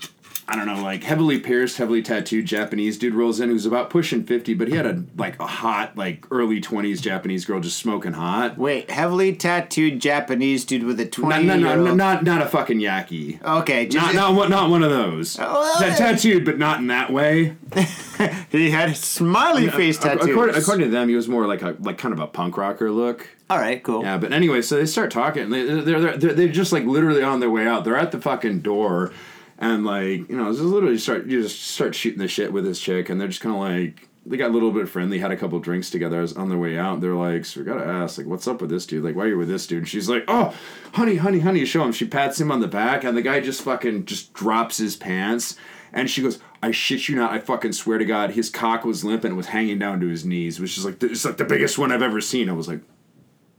S2: I don't know, like heavily pierced, heavily tattooed Japanese dude rolls in who's about pushing fifty, but he had a like a hot like early twenties Japanese girl just smoking hot.
S1: Wait, heavily tattooed Japanese dude with a
S2: Not,
S1: 20
S2: not,
S1: year
S2: not, not, not a fucking yaki.
S1: Okay, just,
S2: Not, not, one- not one of those.
S1: well,
S2: Ta-
S1: eh.
S2: tattooed, but not in that way.
S1: he had a smiley face
S2: Ac-
S1: tattoos.
S2: According, according to them, he was more like a like kind of a punk rocker look.
S1: All right, cool.
S2: Yeah, but anyway, so they start talking. They, they're, they're, they're, they're just like literally on their way out. They're at the fucking door, and like you know, just literally start you just start shooting the shit with this chick, and they're just kind of like they got a little bit friendly, had a couple drinks together as on their way out. They're like, so we gotta ask, like, what's up with this dude? Like, why are you with this dude? And she's like, oh, honey, honey, honey, show him. She pats him on the back, and the guy just fucking just drops his pants. And she goes, I shit you not, I fucking swear to God, his cock was limp and it was hanging down to his knees, which is like it's like the biggest one I've ever seen. I was like,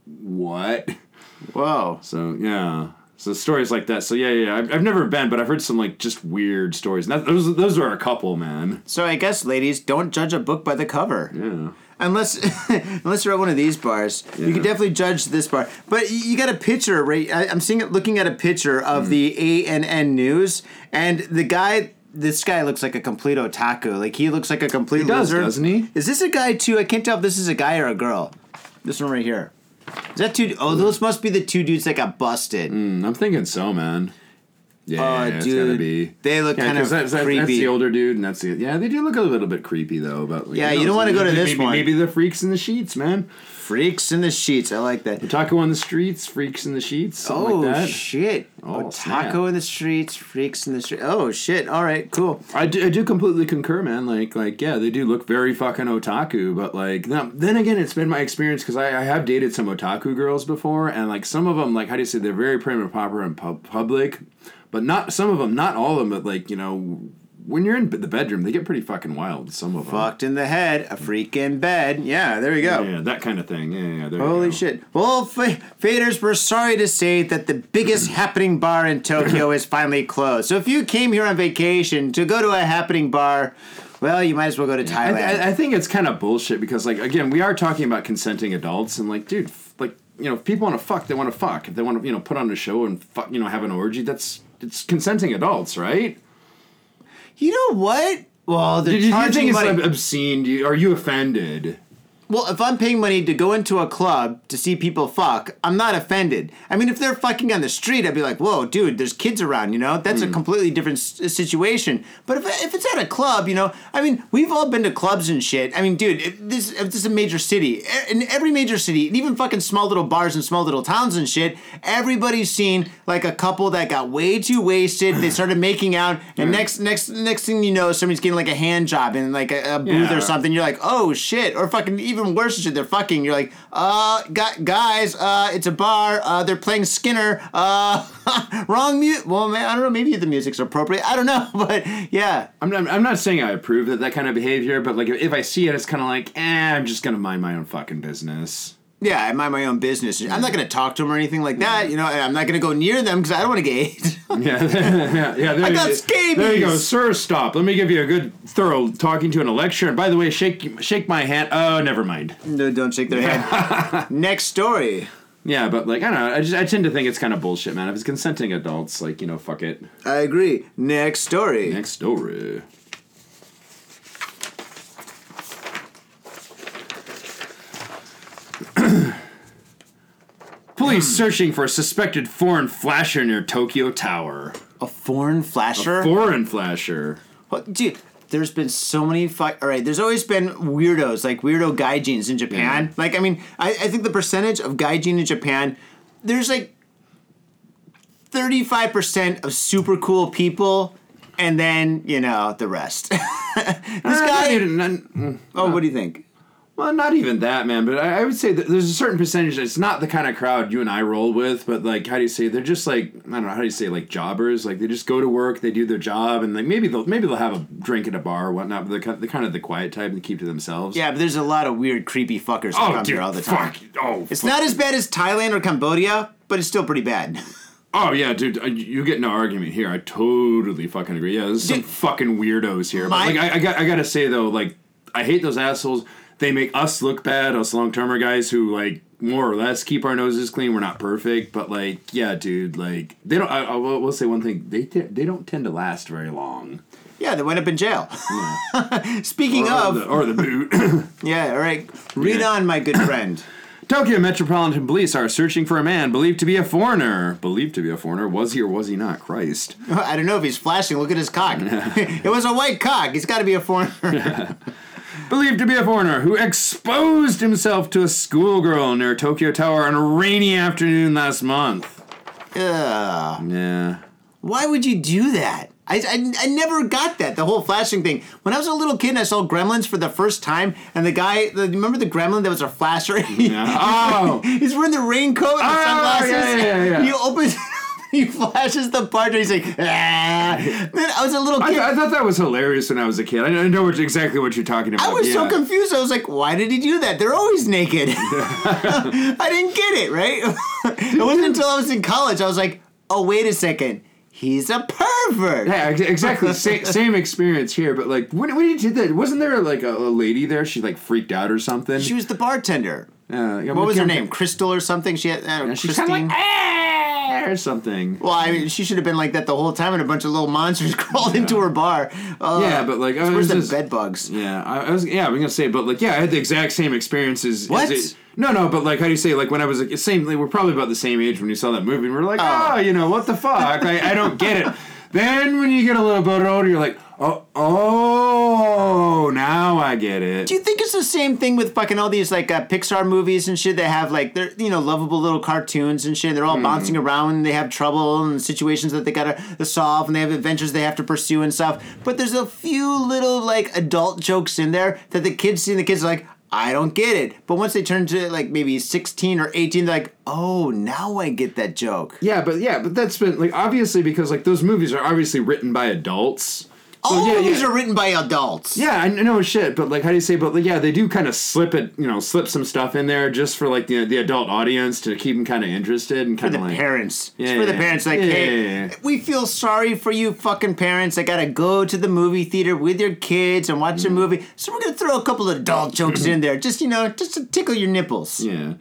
S2: what?
S1: Whoa.
S2: So yeah. So stories like that. So yeah, yeah. yeah. I've, I've never been, but I've heard some like just weird stories. And that, those those are a couple, man.
S1: So I guess, ladies, don't judge a book by the cover.
S2: Yeah.
S1: Unless, unless you're at one of these bars, you can definitely judge this bar. But you got a picture, right? I, I'm seeing it, looking at a picture of
S2: Hmm.
S1: the ANN news, and the guy. This guy looks like a complete otaku. Like he looks like a complete
S2: He does,
S1: lizard.
S2: doesn't he?
S1: Is this a guy too? I can't tell if this is a guy or a girl. This one right here. Is that two? Oh, those must be the two dudes that got busted.
S2: Mm, I'm thinking so, man. Yeah,
S1: Oh,
S2: it's
S1: dude,
S2: gotta be.
S1: they look
S2: Yeah,
S1: kind of
S2: that's, that- that's
S1: creepy.
S2: the older dude, and that's the yeah. They do look a little bit creepy though. But like,
S1: Yeah,
S2: who
S1: you don't wanna go to this
S2: maybe,
S1: one.
S2: Maybe the freaks in the sheets, man.
S1: Freaks in the sheets. I like that.
S2: Taco on the streets, freaks in the sheets, something
S1: Oh
S2: like that.
S1: shit!
S2: Oh,
S1: Oh,
S2: snap.
S1: taco in the streets, freaks in the street. Oh shit! All right, cool.
S2: I do, I do completely concur, man. Like, like, yeah, they do look very fucking otaku, but like, now, then again, it's been my experience because I, I have dated some otaku girls before, and like some of them, like, how do you say, they're very prim and proper in pub- public, but not some of them, not all of them, but like, you know, when you're in the bedroom, they get pretty fucking wild. Some of them,
S1: Fucked in the head, a freak in bed. Yeah, there we go.
S2: yeah, that kind of thing. Yeah, yeah. There
S1: Holy shit. Well, f- faders, we're sorry to say that the biggest happening bar in Tokyo is finally closed. So if you came here on vacation to go to a happening bar, well, you might as well go to Thailand.
S2: I, I think it's kind of bullshit because, like, again, we are talking about consenting adults, and like, dude, like, you know, if people want to fuck, they want to fuck. If they want to, you know, put on a show and fuck, you know, have an orgy, that's it's consenting adults, right?
S1: You know what? Well, they're
S2: Did you, you
S1: charging
S2: think it's obscene? Do you, are you offended?
S1: Well, if I'm paying money to go into a club to see people fuck, I'm not offended. I mean, if they're fucking on the street, I'd be like, whoa, dude, there's kids around, you know? That's a hmm. completely different s- uh, situation. But if, if it's at a club, you know, I mean, we've all been to clubs and shit. I mean, dude, if this, if this is a major city, in every major city, and even fucking small little bars and small little towns and shit, everybody's seen like a couple that got way too wasted. They started making out, and next, next, next thing you know, somebody's getting like a hand job in like a, a booth
S2: Yeah.
S1: or something. You're like, oh shit, or fucking even worse shit. They're fucking. You're like, uh, gu- guys, uh, it's a bar. Uh, they're playing Skinner. Uh, wrong mute. Well, man, I don't know. Maybe the music's appropriate. I don't know, but yeah.
S2: I'm not, I'm not saying I approve that that kind of behavior, but like if I see it, it's kind of like, eh, I'm just gonna mind my own fucking business.
S1: Yeah, I mind my own business. I'm not gonna talk to them or anything like that. You know, I'm not gonna go near them because I don't want to get AIDS.
S2: Yeah, yeah, yeah. There
S1: I got scabies.
S2: There you go, sir. Stop. Let me give you a good, thorough talking to and a lecture. And by the way, shake shake my hand. Oh, never mind.
S1: no, don't shake their head. Next story.
S2: Yeah, but like I don't know. I just I tend to think it's kind of bullshit, man. If it's consenting adults, like you know, fuck it.
S1: I agree. Next story.
S2: Next story. Police hmm. searching for a suspected foreign flasher near Tokyo Tower.
S1: A foreign flasher?
S2: A foreign flasher.
S1: Well, dude, there's been so many. All right, there's always been weirdos, like weirdo gaijins in Japan.
S2: Yeah.
S1: Like, I mean, I, I think the percentage of gaijin in Japan, there's like 35% of super cool people, and then, you know, the rest. this
S2: Uh,
S1: guy.
S2: not even- not- mm,
S1: oh, what uh. do you think?
S2: Well, not even that, man. But I, I would say that there's a certain percentage. It's not the kind of crowd you and I roll with, but like, how do you say? They're just like I don't know. How do you say? Like jobbers. Like they just go to work, they do their job, and like maybe they'll maybe they'll have a drink at a bar or whatnot. But they're kind, they're kind of the quiet type and keep to themselves.
S1: Yeah, but there's a lot of weird, creepy fuckers
S2: Oh,
S1: come
S2: dude,
S1: here all the time.
S2: fuck. Oh,
S1: It's
S2: fuck.
S1: not as bad as Thailand or Cambodia, but it's still pretty bad.
S2: Oh yeah, dude, you get no argument here. I totally fucking agree. Yeah, there's some fucking weirdos here.
S1: my-
S2: but like, I, I got, I gotta say though, like, I hate those assholes. They make us look bad, us long termer guys who like more or less keep our noses clean. We're not perfect, but like, yeah, dude, like they don't. I, I will will say one thing: they t- they don't tend to last very long.
S1: yeah, they went up in jail. Speaking
S2: Or
S1: of,
S2: the, or the boot.
S1: yeah, all right, read
S2: Yeah.
S1: on, my good friend.
S2: Tokyo Metropolitan Police are searching for a man believed to be a foreigner. Believed to be a foreigner. Was he or was he not? Christ.
S1: I don't know if he's flashing. Look at his cock. it was a white cock. He's got to be a foreigner.
S2: Believed to be a foreigner who exposed himself to a schoolgirl near Tokyo Tower on a rainy afternoon last month.
S1: Ugh.
S2: Yeah.
S1: Why would you do that? I, I, I never got that the whole flashing thing. When I was a little kid, and I saw Gremlins for the first time, and the guy, the, remember the Gremlin that was a flasher?
S2: Yeah. Oh.
S1: he's wearing the raincoat and the
S2: Oh,
S1: sunglasses.
S2: yeah, yeah, yeah.
S1: He opens. He flashes the part, and he's like, ah. Man, I was a little kid.
S2: I thought that was hilarious when I was a kid. I I know what, exactly what you're talking about.
S1: I was so confused. I was like, why did he do that? They're always naked. I didn't get it, right? it wasn't until I was in college I was like, oh, wait a second. He's a pervert.
S2: Yeah, exactly. same, same experience here, but like when, when you did that, wasn't there like a, a lady there? She like freaked out or something.
S1: She was the bartender.
S2: Uh, yeah,
S1: What was her name? Crystal or something? She had uh,
S2: Yeah,
S1: Christine.
S2: kind of like "Ah," or something.
S1: well, I mean, she should have been like that the whole time, and a bunch of little monsters crawled into her bar. Uh,
S2: Yeah, but, like, I was
S1: than
S2: just-
S1: bed bugs.
S2: Yeah, I, I was. Yeah, I'm gonna say, but like, yeah, I had the exact same experiences. as
S1: What?
S2: it- no, no, but like, how do you say? Like, when I was like, same, like, we're probably about the same age when you saw that movie, and we're like,
S1: Oh.
S2: oh, you know, what the fuck? I, I don't get it. Then when you get a little bit older, you're like, oh, oh, now I get it.
S1: Do you think it's the same thing with fucking all these like uh, Pixar movies and shit They have like they're you know lovable little cartoons and shit? They're all bouncing around and they have trouble and situations that they gotta solve and they have adventures they have to pursue and stuff. But there's a few little like adult jokes in there that the kids see and the kids are like. I don't get it. But once they turn to like maybe 16 or 18, they're like, oh, now I get that joke.
S2: Yeah, but yeah, but that's been like obviously because like those movies are obviously written by adults. So,
S1: All
S2: yeah,
S1: movies
S2: yeah.
S1: are written by adults.
S2: Yeah, I know shit, but like, how do you say? But like, yeah, they do kind of slip it, you know, slip some stuff in there just for like the the adult audience to keep them kind of interested and kind of like.
S1: parents.
S2: Yeah,
S1: it's for the parents. Like, hey, we feel sorry for you fucking parents I gotta go to the movie theater with your kids and watch a
S2: Mm.
S1: movie. So we're gonna throw a couple of adult jokes in there. Just, you know, just to tickle your nipples.
S2: Yeah.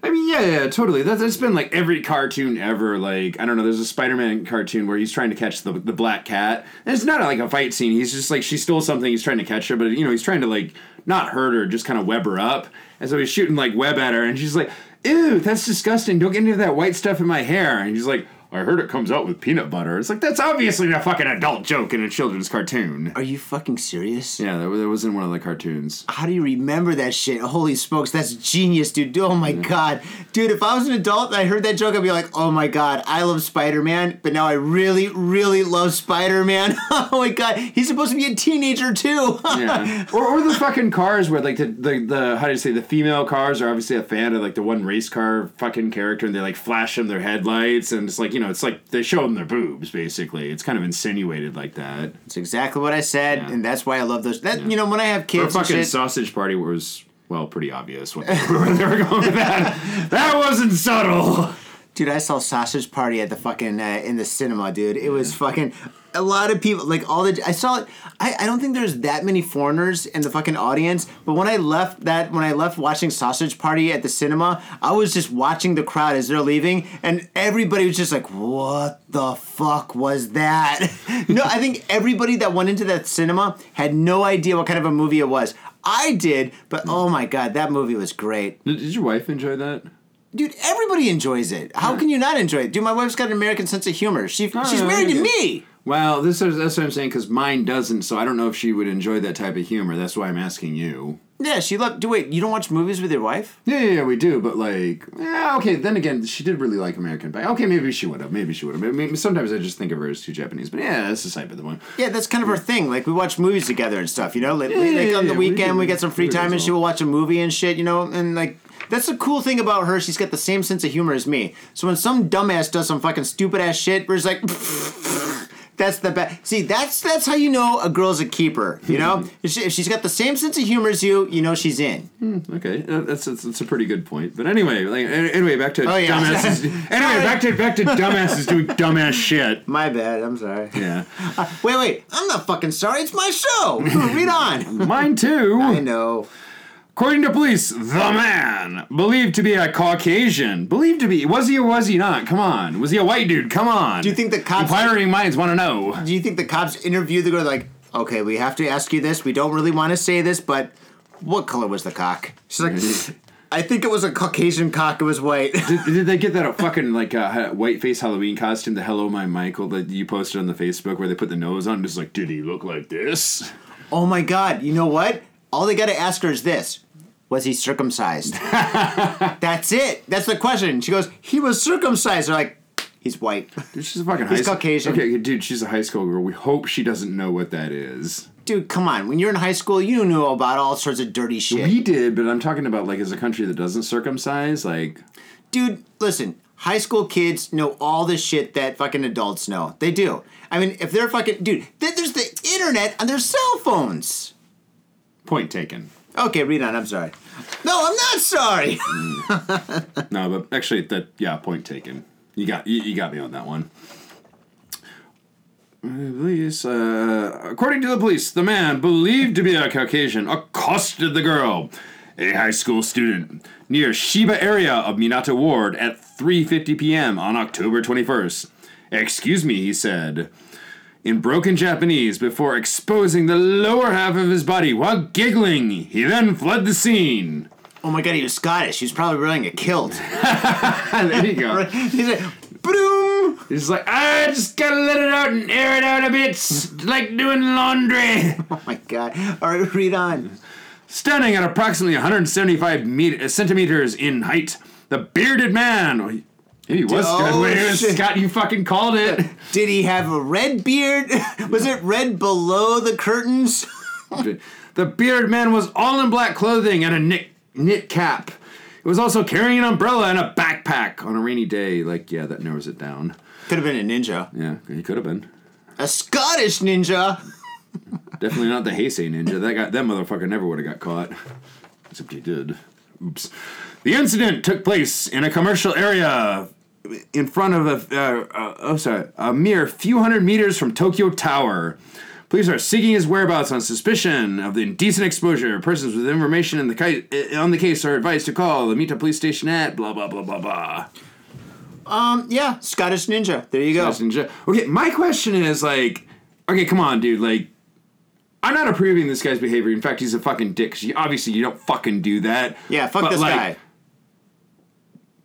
S2: I mean, yeah, yeah, totally. That, that's been like every cartoon ever. Like, I don't know, there's a Spider Man cartoon where he's trying to catch the, the black cat. And it's not like a fight scene. He's just like, she stole something, he's trying to catch her, but, you know, he's trying to like not hurt her, just kind of web her up. And so he's shooting like web at her, and she's like, ew, that's disgusting. Don't get any of that white stuff in my hair. And he's like, I heard it comes out with peanut butter. It's like, that's obviously a fucking adult joke in a children's cartoon.
S1: Are you fucking serious?
S2: Yeah, that, that was in one of the cartoons.
S1: How do you remember that shit? Holy smokes, that's genius, dude. Oh my god. Dude, if I was an adult and I heard that joke, I'd be like, oh my god, I love Spider Man, but now I really, really love Spider Man. oh my god, he's supposed to be a teenager too.
S2: yeah. Or, or the fucking cars where like the, the the how do you say the female cars are obviously a fan of like the one race car fucking character and they like flash them their headlights and it's like you know it's like they show them their boobs basically it's kind of insinuated like that.
S1: It's exactly what I said,
S2: Yeah.
S1: and that's why I love those. That you know, when I have kids and
S2: fucking
S1: shit,
S2: sausage party was well pretty obvious what they, where they were going with that. That wasn't subtle.
S1: Dude, I saw Sausage Party at the fucking uh, in the cinema, dude. It was fucking a lot of people, like all the. I saw it. I, I don't think there's that many foreigners in the fucking audience, but when I left that, when I left watching Sausage Party at the cinema, I was just watching the crowd as they're leaving, and everybody was just like, "What the fuck was that?" no, I think everybody that went into that cinema had no idea what kind of a movie it was. I did, but oh my god, that movie was great.
S2: Did, did your wife enjoy that?
S1: Dude, everybody enjoys it. How can you not enjoy it? Dude, my wife's got an American sense of humor. She, oh, she's
S2: yeah,
S1: married to me.
S2: Well, this is that's what I'm saying because mine doesn't. So I don't know if she would enjoy that type of humor. That's why I'm asking you.
S1: Yeah, she loved. Do wait, you don't watch movies with your wife?
S2: Yeah, yeah, yeah, we do. But like, yeah, okay. Then again, she did really like American Pie. Okay, maybe she would have. Maybe she would have. Maybe sometimes I just think of her as too Japanese. But yeah, that's the type of the one.
S1: Yeah, that's kind of her thing. Like we watch movies together and stuff. You know, like,
S2: yeah,
S1: like
S2: yeah,
S1: on the
S2: yeah, we
S1: weekend
S2: do.
S1: we, get some free time and she will watch a movie and shit. You know, and like that's the cool thing about her. She's got the same sense of humor as me. So when some dumbass does some fucking stupid ass shit, we're just like. That's the best. See, that's that's how you know a girl's a keeper. You know, hmm. if, she, she's got the same sense of humor as you, you know she's in.
S2: Hmm, okay, uh, that's, that's that's a pretty good point. But anyway, like anyway, back to
S1: Oh, yeah.
S2: dumbasses. anyway, back to back to dumbasses doing dumbass shit.
S1: My bad. I'm sorry.
S2: Yeah, uh,
S1: Wait, wait. I'm not fucking sorry. It's my show. Read on.
S2: mine too.
S1: I know.
S2: According to police, the man believed to be a Caucasian. Believed to be. Was he or was he not? Come on. Was he a white dude? Come on.
S1: Do you think the cops-
S2: Inquiring minds want to know.
S1: Do you think the cops interview the girl like, okay, we have to ask you this. We don't really want to say this, but what color was the cock? She's like, I think it was a Caucasian cock. It was white.
S2: Did, did they get that uh, fucking like uh, white face Halloween costume, the Hello My Michael that you posted on the Facebook where they put the nose on? Just like, did he look like this?
S1: oh my god! You know what? All they got to ask her is this: Was he circumcised? That's it. That's the question. She goes, he was circumcised. They're like, he's white.
S2: Dude, she's a fucking
S1: He's
S2: high school.
S1: Caucasian.
S2: Okay, dude, she's a high school girl. We hope she doesn't know what that is.
S1: Dude, come on. When you're in high school, you know about all sorts of dirty shit.
S2: We did, but I'm talking about like as a country that doesn't circumcise, like
S1: dude, listen, high school kids know all the shit that fucking adults know. They do. I mean, if they're fucking dude, th- there's the internet on their cell phones.
S2: point taken.
S1: Okay, read on. I'm sorry. No, I'm not sorry.
S2: No, but actually, that yeah, point taken. You got you, you got me on that one. Police, uh, according to the police, the man believed to be a Caucasian accosted the girl, a high school student, near Shiba area of Minato Ward at 3:50 p.m. on October 21st. Excuse me, he said. In broken Japanese, before exposing the lower half of his body while giggling, he then fled the scene.
S1: oh my god, he was Scottish. He was probably wearing a kilt.
S2: there you go.
S1: He's like, boom.
S2: He's like, I just gotta let it out and air it out a bit, like doing laundry.
S1: Oh my god. All right, read on.
S2: Standing at approximately 175 met- uh, centimeters in height, the bearded man. He, was
S1: Oh,
S2: it was-
S1: shit.
S2: Scott, you fucking called it.
S1: Did he have a red beard? was it red below the curtains?
S2: the beard man was all in black clothing and a knit, knit cap. He was also carrying an umbrella and a backpack on a rainy day. Like, yeah, that narrows it down.
S1: Could have been a ninja.
S2: Yeah, he could have been.
S1: A Scottish ninja.
S2: Definitely not the Heisei ninja. That guy, that motherfucker never would have got caught. Except he did. Oops. The incident took place in a commercial area in front of a, uh, uh, oh sorry, a mere few hundred meters from Tokyo Tower. Police are seeking his whereabouts on suspicion of the indecent exposure. Persons with information in the ki- uh, on the case are advised to call the Mita police station at blah blah blah blah blah.
S1: Um, yeah, Scottish ninja. There you go.
S2: Scottish Ninja. Okay, my question is like, okay, come on, dude. Like, I'm not approving this guy's behavior. In fact, he's a fucking dick. obviously, you don't fucking do that.
S1: Yeah, fuck
S2: But,
S1: this
S2: like,
S1: guy.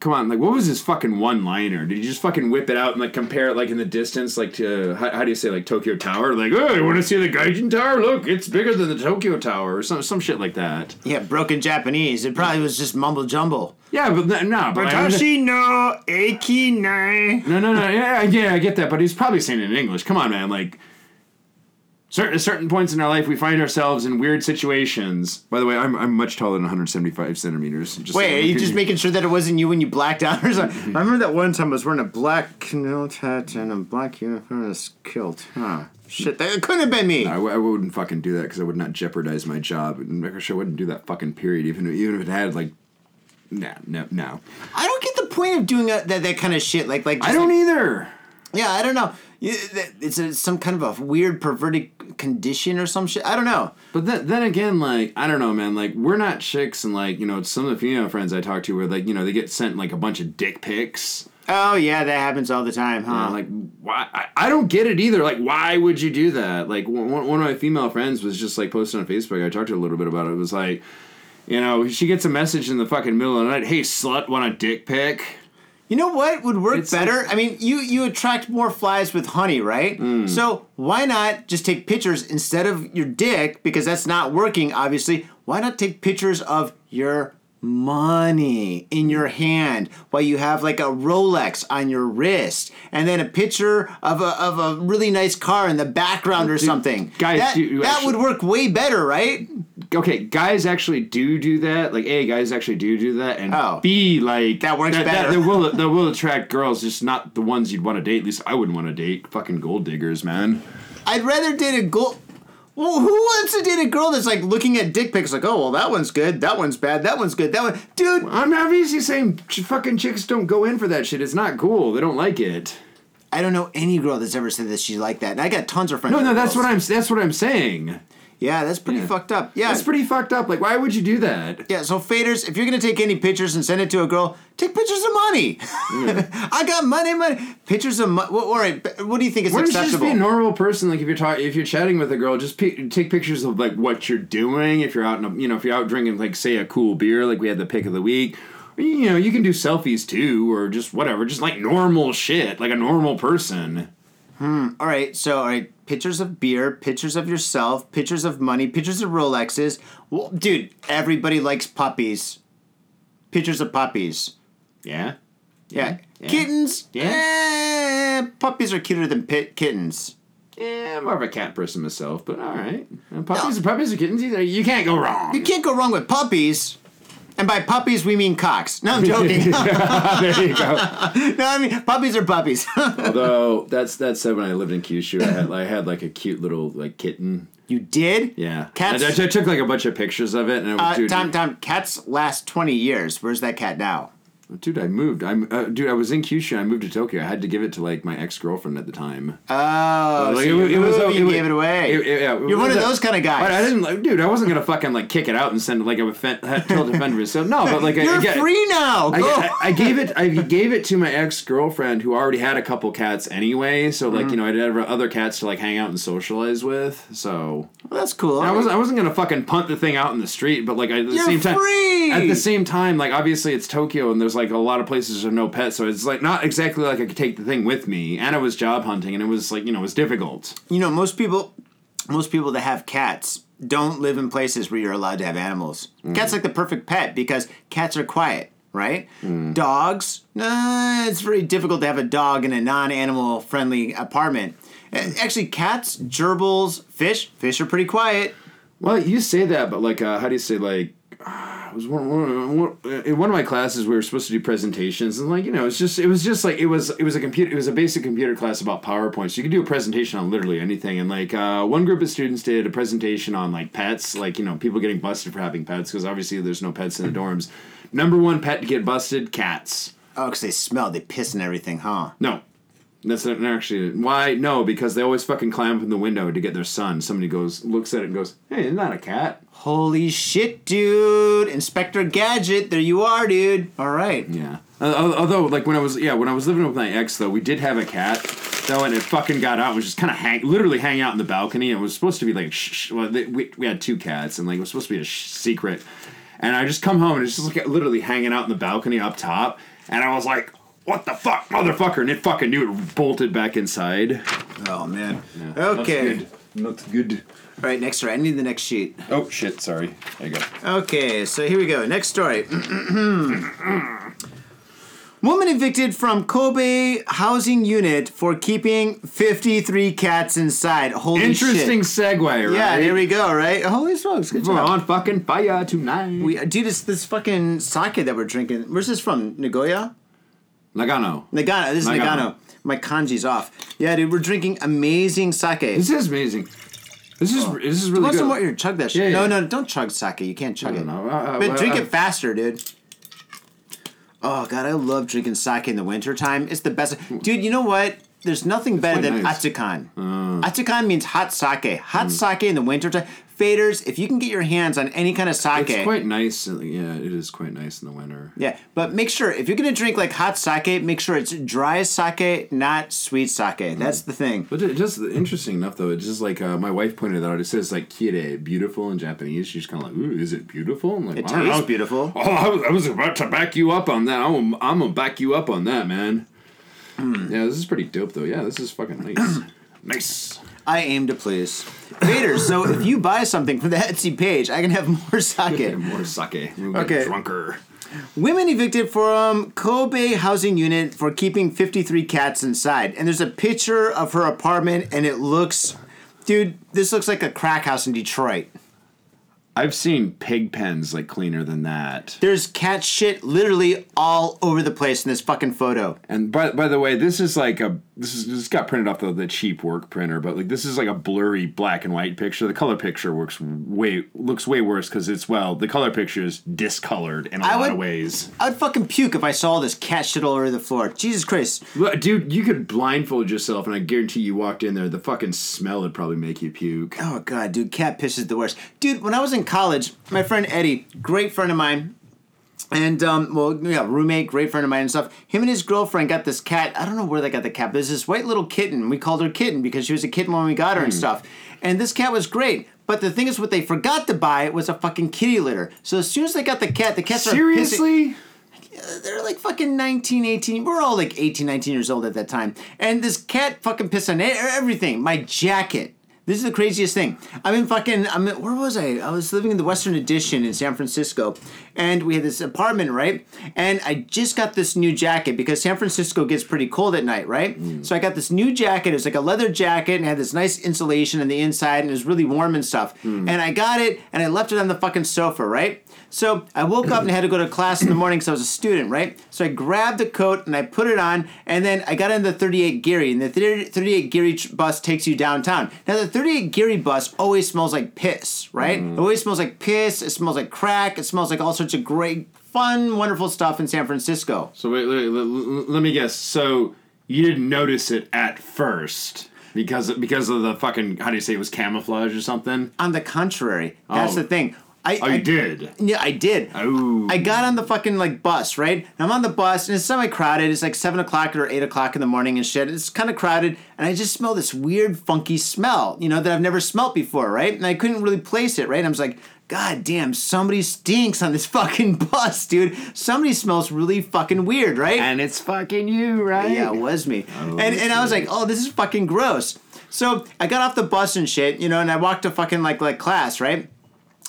S2: Come on, like, what was his fucking one liner? Did you just fucking whip it out and like compare it like in the distance, like to how, how do you say like Tokyo Tower? Like, oh, you want to see the Gaijin Tower? Look, it's bigger than the Tokyo Tower, or some some shit like that.
S1: Yeah, broken Japanese. It probably was just mumble jumble.
S2: Yeah, but th- no, but I-
S1: no eki nai.
S2: No, no, no. Yeah, yeah, I get that, but he's probably saying it in English. Come on, man. Like, certain certain points in our life, we find ourselves in weird situations. By the way, I'm I'm much taller than 175 centimeters. Just
S1: Wait,
S2: so-
S1: are you just making sure that it wasn't you when you blacked out or something? Mm-hmm. I remember that one time I was wearing a black kilt hat and a black uniform and a kilt. Huh. Shit, that couldn't have been me.
S2: I, w- I wouldn't fucking do that because I would not jeopardize my job, and I sure wouldn't do that fucking period, even even if it had like, no, no, no.
S1: I don't get the point of doing a, that that kind of shit. Like, like
S2: I don't
S1: like-
S2: either.
S1: Yeah, I don't know. It's a, some kind of a weird perverted condition or some shit. I don't know.
S2: But then, then again, like I don't know, man. Like we're not chicks, and like you know, some of the female friends I talk to, where like you know they get sent like a bunch of dick pics.
S1: Oh yeah, that happens all the time, huh?
S2: Uh, like why I, I don't get it either like why would you do that like one, one one of my female friends was just like posting on facebook i talked to her a little bit about it it was like You know, she gets a message in the fucking middle of the night. Hey, slut, want a dick pic?
S1: You know what would work
S2: It's-
S1: better? I mean, you you attract more flies with honey, right?
S2: Mm.
S1: So why not just take pictures instead of your dick because that's not working obviously. Why not take pictures of your money in your hand while you have like a Rolex on your wrist and then a picture of a of a really nice car in the background or something.
S2: guys,
S1: that,
S2: do
S1: that
S2: actually-
S1: would work way better, right?
S2: Okay, guys actually do do that. Like, A, guys actually do do that. And
S1: Oh.
S2: B, like.
S1: That works better.
S2: That, will, that will attract girls, just not the ones you'd want to date. At least I wouldn't want to date. Fucking gold diggers, man.
S1: I'd rather date a girl. Well, who wants to date a girl that's like looking at dick pics like, oh, well, that one's good, that one's bad, that one's good, that one, dude.
S2: I'm obviously saying ch- fucking chicks don't go in for that shit. It's not cool. They don't like it.
S1: I don't know any girl that's ever said that she's like that. And I got tons of friends.
S2: No, no,
S1: are
S2: that's
S1: girls.
S2: what I'm. That's what I'm saying.
S1: Yeah, that's pretty
S2: Yeah.
S1: fucked up. Yeah,
S2: That's pretty fucked up. Like, why would you do that?
S1: Yeah, so faders, if you're gonna take any pictures and send it to a girl, take pictures of money. I got money, money. Pictures of money. All right, what do you think is
S2: Why you just
S1: acceptable?
S2: be a normal person? Like if you're talking, if you're chatting with a girl, just pi take pictures of like what you're doing. If you're out, in a, you know, if you're out drinking, like say a cool beer, like we had the pick of the week. You know, you can do selfies too, or just whatever, just like normal shit, like a normal person. Hmm.
S1: all right, so all right, pictures of beer, pictures of yourself, pictures of money, pictures of Rolexes. Well, dude, everybody likes puppies. Pictures of puppies.
S2: Yeah.
S1: Yeah.
S2: Yeah.
S1: Kittens.
S2: Yeah.
S1: eh, puppies are cuter than pit kittens.
S2: Yeah, I'm more of a cat person myself, but all right. And puppies, puppies and kittens, either you can't go wrong.
S1: You can't go wrong with puppies. And by puppies, we mean cocks. No, I'm joking.
S2: there you go.
S1: No, I mean puppies are puppies.
S2: Although that's that said, when I lived in Kyushu, I had I had like a cute little like kitten.
S1: you did?
S2: Yeah,
S1: Cats.
S2: I, I took like a bunch of pictures of it, and it was,
S1: uh,
S2: dude,
S1: time, time. Cats last twenty years. Where's that cat now?
S2: Dude, I moved. I'm uh, dude. I was in Kyushu. I moved to Tokyo. I had to give it to like my ex girlfriend at the time.
S1: Oh,
S2: Like,
S1: so you,
S2: it was-
S1: you
S2: it was-
S1: gave it away.
S2: it- it- yeah,
S1: You're one of those kind of guys.
S2: But I didn't like, dude. I wasn't gonna fucking like kick it out and send it like I would fen- tell defend myself. No, but like I-
S1: You're
S2: I, get-
S1: free now.
S2: I,
S1: Go.
S2: I, I gave it. I gave it to my ex girlfriend who already had a couple cats anyway. So like you know, I'd have other cats to like hang out and socialize with. So
S1: well, that's cool.
S2: I wasn't. I wasn't gonna fucking punt the thing out in the street. But like at the
S1: You're
S2: same time,
S1: free!
S2: at the same time, like obviously it's Tokyo and there's like a lot of places with no pets. So it's like not exactly like I could take the thing with me. And I was job hunting, and it was like you know it was difficult.
S1: you know, most people, most people that have cats don't live in places where you're allowed to have animals.
S2: Mm.
S1: Cats like the perfect pet because cats are quiet, right?
S2: Mm.
S1: Dogs, nah, it's very difficult to have a dog in a non-animal friendly apartment. Uh, Actually, cats, gerbils, fish, fish are pretty quiet.
S2: Well, you say that, but like, uh, how do you say like? It was one, one, one, in one of my classes we were supposed to do presentations and like you know it's just it was just like it was it was a computer it was a basic computer class about PowerPoint so you could do a presentation on literally anything and like uh, one group of students did a presentation on like pets like you know people getting busted for having pets because obviously there's no pets in the dorms. Number one pet to get busted cats.
S1: Oh, because they smell, they piss and everything, huh?
S2: no. That's not actually why? No because they always fucking climb up in the window to get their son somebody goes looks at it and goes hey isn't that a cat
S1: Holy shit, dude! Inspector Gadget, there you are, dude. All right.
S2: Yeah. Uh, although, like when I was, yeah, when I was living with my ex, though, we did have a cat, though, and it fucking got out. It was just kind of hang, literally hanging out in the balcony. It was supposed to be like, shh, shh, well, they, we we had two cats, and like it was supposed to be a sh- secret. And I just come home and it's just like literally hanging out in the balcony up top, and I was like, "What the fuck, motherfucker!" And it fucking knew it bolted back inside.
S1: Oh man.
S2: That's
S1: Okay.
S2: good. Not good.
S1: All right, next story. I need the next sheet.
S2: Oh shit! Sorry. There you go.
S1: Okay, so here we go. Next story. Woman evicted from Kobe housing unit for keeping 53 cats inside. Holy
S2: Interesting
S1: shit.
S2: segue, right?
S1: Yeah, here we go, right? Holy smokes, good
S2: We're
S1: job.
S2: on fucking fire tonight.
S1: We, dude, it's this fucking sake that we're drinking. Where's this from? Nagoya?
S2: Nagano.
S1: Nagano. This is Nagano.
S2: Nagano.
S1: My kanji's off. Yeah, dude, we're drinking amazing sake.
S2: This is amazing. This is this is really
S1: Want
S2: good.
S1: some more? Here, chug that shit.
S2: Yeah,
S1: no,
S2: yeah.
S1: no, don't chug sake. You can't chug it.
S2: don't know. Uh,
S1: But
S2: uh,
S1: drink
S2: uh,
S1: it faster, dude. Oh god, I love drinking sake in the wintertime. It's the best. Dude, you know what? There's nothing better than
S2: nice.
S1: atsukan. Atsukan means hot sake. Hot sake in the wintertime. Faders, if you can get your hands on any kind of sake,
S2: It's quite nice. Yeah, it is quite nice in the winter.
S1: yeah, but make sure if you're gonna drink like hot sake, make sure it's dry sake, not sweet sake. That's the thing.
S2: But it just interesting enough though. It's just like uh, my wife pointed out. It says like "kire," beautiful in Japanese. She's kind of like, "Ooh, is it beautiful?" I'm like,
S1: It
S2: "I don't
S1: tastes
S2: know."
S1: beautiful.
S2: Oh, I was, I was about to back you up on that. I'm, I'm gonna back you up on that, man.
S1: Hmm.
S2: Yeah, this is pretty dope though. Yeah, this is fucking nice. nice.
S1: I aim to please. Faders, so if you buy something from the Etsy page, I can have more sake.
S2: More sake. We'll
S1: Okay.
S2: drunker.
S1: Women evicted from Kobe housing unit for keeping 53 cats inside. And there's a picture of her apartment, and it looks, dude, this looks like a crack house in Detroit.
S2: I've seen pig pens like cleaner than that.
S1: There's cat shit literally all over the place in this fucking photo.
S2: And by, by the way, this is like a this is this got printed off the, the cheap work printer, but like this is like a blurry black and white picture. The color picture works way looks way worse because it's well the color picture is discolored in a
S1: I
S2: lot
S1: would-
S2: of ways.
S1: I would fucking puke if I saw this cat shit all over the floor. Jesus Christ.
S2: Look, Dude, you could blindfold yourself, and I guarantee you walked in there, the fucking smell would probably make you puke.
S1: Oh god, dude, cat piss is the worst. Dude, when I was in college, my friend Eddie, great friend of mine, and um, well, yeah, roommate, great friend of mine and stuff. Him and his girlfriend got this cat. I don't know where they got the cat, but it's this white little kitten. We called her Kitten because she was a kitten when we got her and stuff. And this cat was great. But the thing is, what they forgot to buy was a fucking kitty litter. So as soon as they got the cat, the cats are pissing-
S2: Seriously?
S1: they're like fucking 19, 18. We're all like 18, 19 years old at that time. And this cat fucking pissed on everything. My jacket. This is the craziest thing. I'm in fucking, I'm in, where was I? I was living in the Western Addition in San Francisco. And we had this apartment, right? And I just got this new jacket because San Francisco gets pretty cold at night, right? Hmm. So I got this new jacket. It was like a leather jacket and had this nice insulation on the inside and it was really warm and stuff. Hmm. And I got it and I left it on the fucking sofa, right? So I woke up and had to go to class in the morning because I was a student, right? So I grabbed the coat and I put it on, and then I got in the 38 Geary, and the 30 38 Geary bus takes you downtown. Now the 38 Geary bus always smells like piss, right? Mm. It always smells like piss. It smells like crack. It smells like all sorts of great, fun, wonderful stuff in San Francisco.
S2: So wait, wait, let, let me guess. So you didn't notice it at first because because of the fucking how do you say it was camouflage or something?
S1: On the contrary, that's
S2: Oh.
S1: the thing. I,
S2: Oh,
S1: I
S2: did.
S1: Yeah, I did.
S2: Oh.
S1: I got on the fucking like bus, right? And I'm on the bus and it's semi crowded. It's like seven o'clock or eight o'clock in the morning and shit. It's kind of crowded, and I just smell this weird, funky smell, you know, that I've never smelt before, right? And I couldn't really place it, right? And I was like, God damn, somebody stinks on this fucking bus, dude. Somebody smells really fucking weird, right?
S2: And it's fucking you, right?
S1: Yeah, it was me. Oh, and and I was like, oh, this is fucking gross. So I got off the bus and shit, you know, and I walked to fucking like like class, right?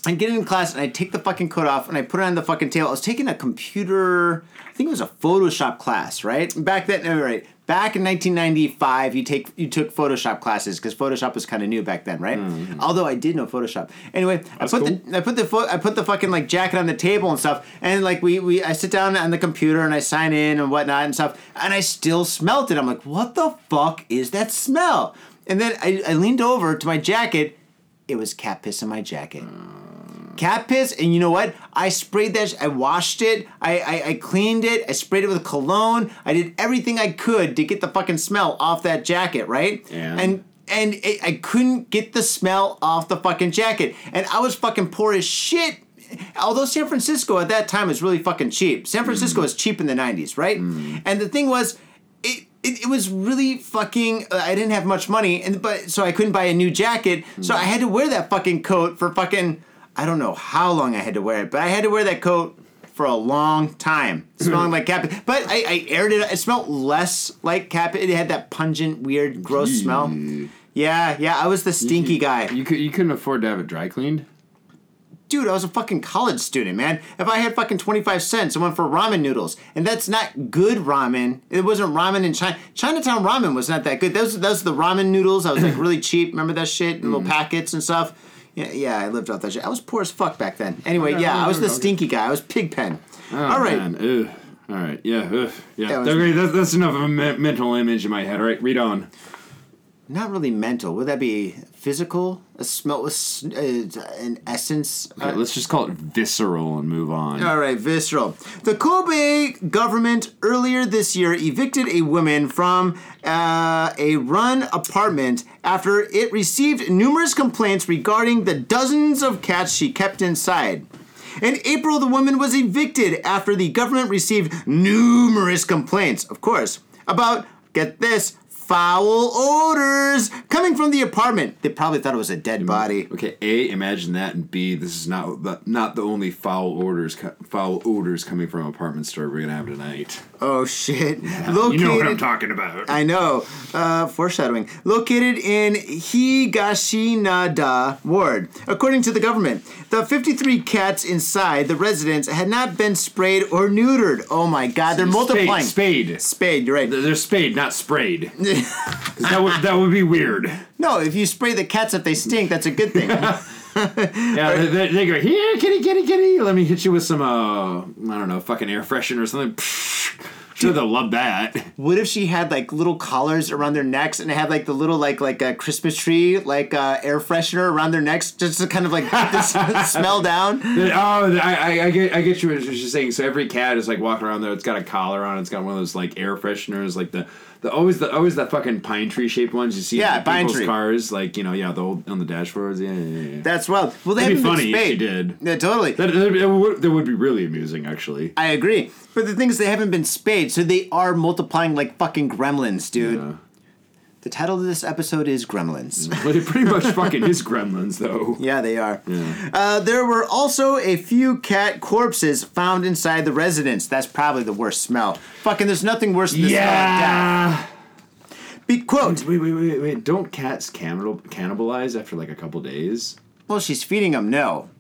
S1: I get in class and I take the fucking coat off and I put it on the fucking table. I was taking a computer, I think it was a Photoshop class, right? Back then, no, right? Back in 1995, you take you took Photoshop classes because Photoshop was kind of new back then, right? Mm-hmm. Although I did know Photoshop. Anyway, I put
S2: cool.
S1: the I put the pho- I put the fucking like jacket on the table and stuff, and like we we I sit down on the computer and I sign in and whatnot and stuff, and I still smelt it. I'm like, what the fuck is that smell? And then I, I leaned over to my jacket. It was cat piss in my jacket. Mm. Cat piss, and you know what? I sprayed that. sh- I washed it. I, I I cleaned it. I sprayed it with cologne. I did everything I could to get the fucking smell off that jacket, right?
S2: Yeah.
S1: And and it, I couldn't get the smell off the fucking jacket, and I was fucking poor as shit. Although San Francisco at that time was really fucking cheap. San mm. Francisco was cheap in the '90s, right? Mm. And the thing was, it, it, it was really fucking. Uh, I didn't have much money, and but so I couldn't buy a new jacket. So mm. I had to wear that fucking coat for fucking. I don't know how long I had to wear it, but I had to wear that coat for a long time, hmm. smelling like cat. piss. But I, I aired it. It smelled less like cat. piss. It had that pungent, weird, gross smell. Yeah, yeah. I was the stinky guy.
S2: You could you couldn't afford to have it dry cleaned.
S1: Dude, I was a fucking college student, man. If I had fucking 25 cents, I went for ramen noodles. And that's not good ramen. It wasn't ramen in China. Chinatown ramen was not that good. Those those the ramen noodles. I was like really cheap. Remember that shit? In little hmm. packets and stuff. Yeah, yeah, I lived off that shit. I was poor as fuck back then. Anyway, yeah, I was the stinky guy. I was Pigpen.
S2: Oh,
S1: All right.
S2: man. Ugh. All right. Yeah. Ugh. Yeah.
S1: That was-
S2: okay, that's, that's enough of a me- mental image in my head. All right. Read on.
S1: Not really mental. Would that be physical? A smell, uh, an essence.
S2: Okay, let's just call it visceral and move on.
S1: All right, visceral. The Kobe government earlier this year evicted a woman from uh, a run apartment after it received numerous complaints regarding the dozens of cats she kept inside. In April, the woman was evicted after the government received numerous complaints, of course, about, get this, foul odors coming from the apartment. They probably thought it was a dead body.
S2: Okay, A, imagine that, and B, this is not the, not the only foul orders co- foul odors coming from an apartment store we're gonna have tonight.
S1: Oh shit.
S2: You know what I'm talking about.
S1: I know. Uh, foreshadowing. Located in Higashinada Ward. According to the government, the 53 cats inside the residence had not been sprayed or neutered. Oh my god, they're multiplying.
S2: Spayed. Spayed.
S1: Spayed, you're right.
S2: They're spayed, not sprayed. that would that would be weird.
S1: No, if you spray the cats if they stink, that's a good thing.
S2: Yeah, they, they, they go here, kitty, kitty, kitty. Let me hit you with some uh, I don't know, fucking air freshener or something. Sure, they'll love that.
S1: what if she had like little collars around their necks and had like the little like like a Christmas tree like uh, air freshener around their necks just to kind of like keep the smell down?
S2: Oh, I, I, I get I get you what you're saying. So every cat is like walking around there. It's got a collar on. It's got one of those like air fresheners, like the the always the always that fucking pine tree shaped ones you see
S1: Yeah,
S2: in
S1: pine
S2: people's
S1: tree.
S2: cars, like you know, yeah, the old on the dashboards. Yeah, yeah, yeah.
S1: That's well. Well, they
S2: That'd be funny
S1: been
S2: if did.
S1: Yeah, totally.
S2: That, that, that would, that would be really amusing, actually.
S1: I agree. But the thing is, they haven't been spayed, so they are multiplying like fucking gremlins, dude. The title of this episode is Gremlins.
S2: But it pretty much fucking is Gremlins, though.
S1: yeah, they are.
S2: Yeah.
S1: Uh, there were also a few cat corpses found inside the residence. That's probably the worst smell. Fucking, there's nothing worse than the smell of
S2: Yeah.
S1: Be, quote,
S2: Wait, wait, wait, wait. Don't cats cannibal cannibalize after like a couple days?
S1: well, she's feeding them. No.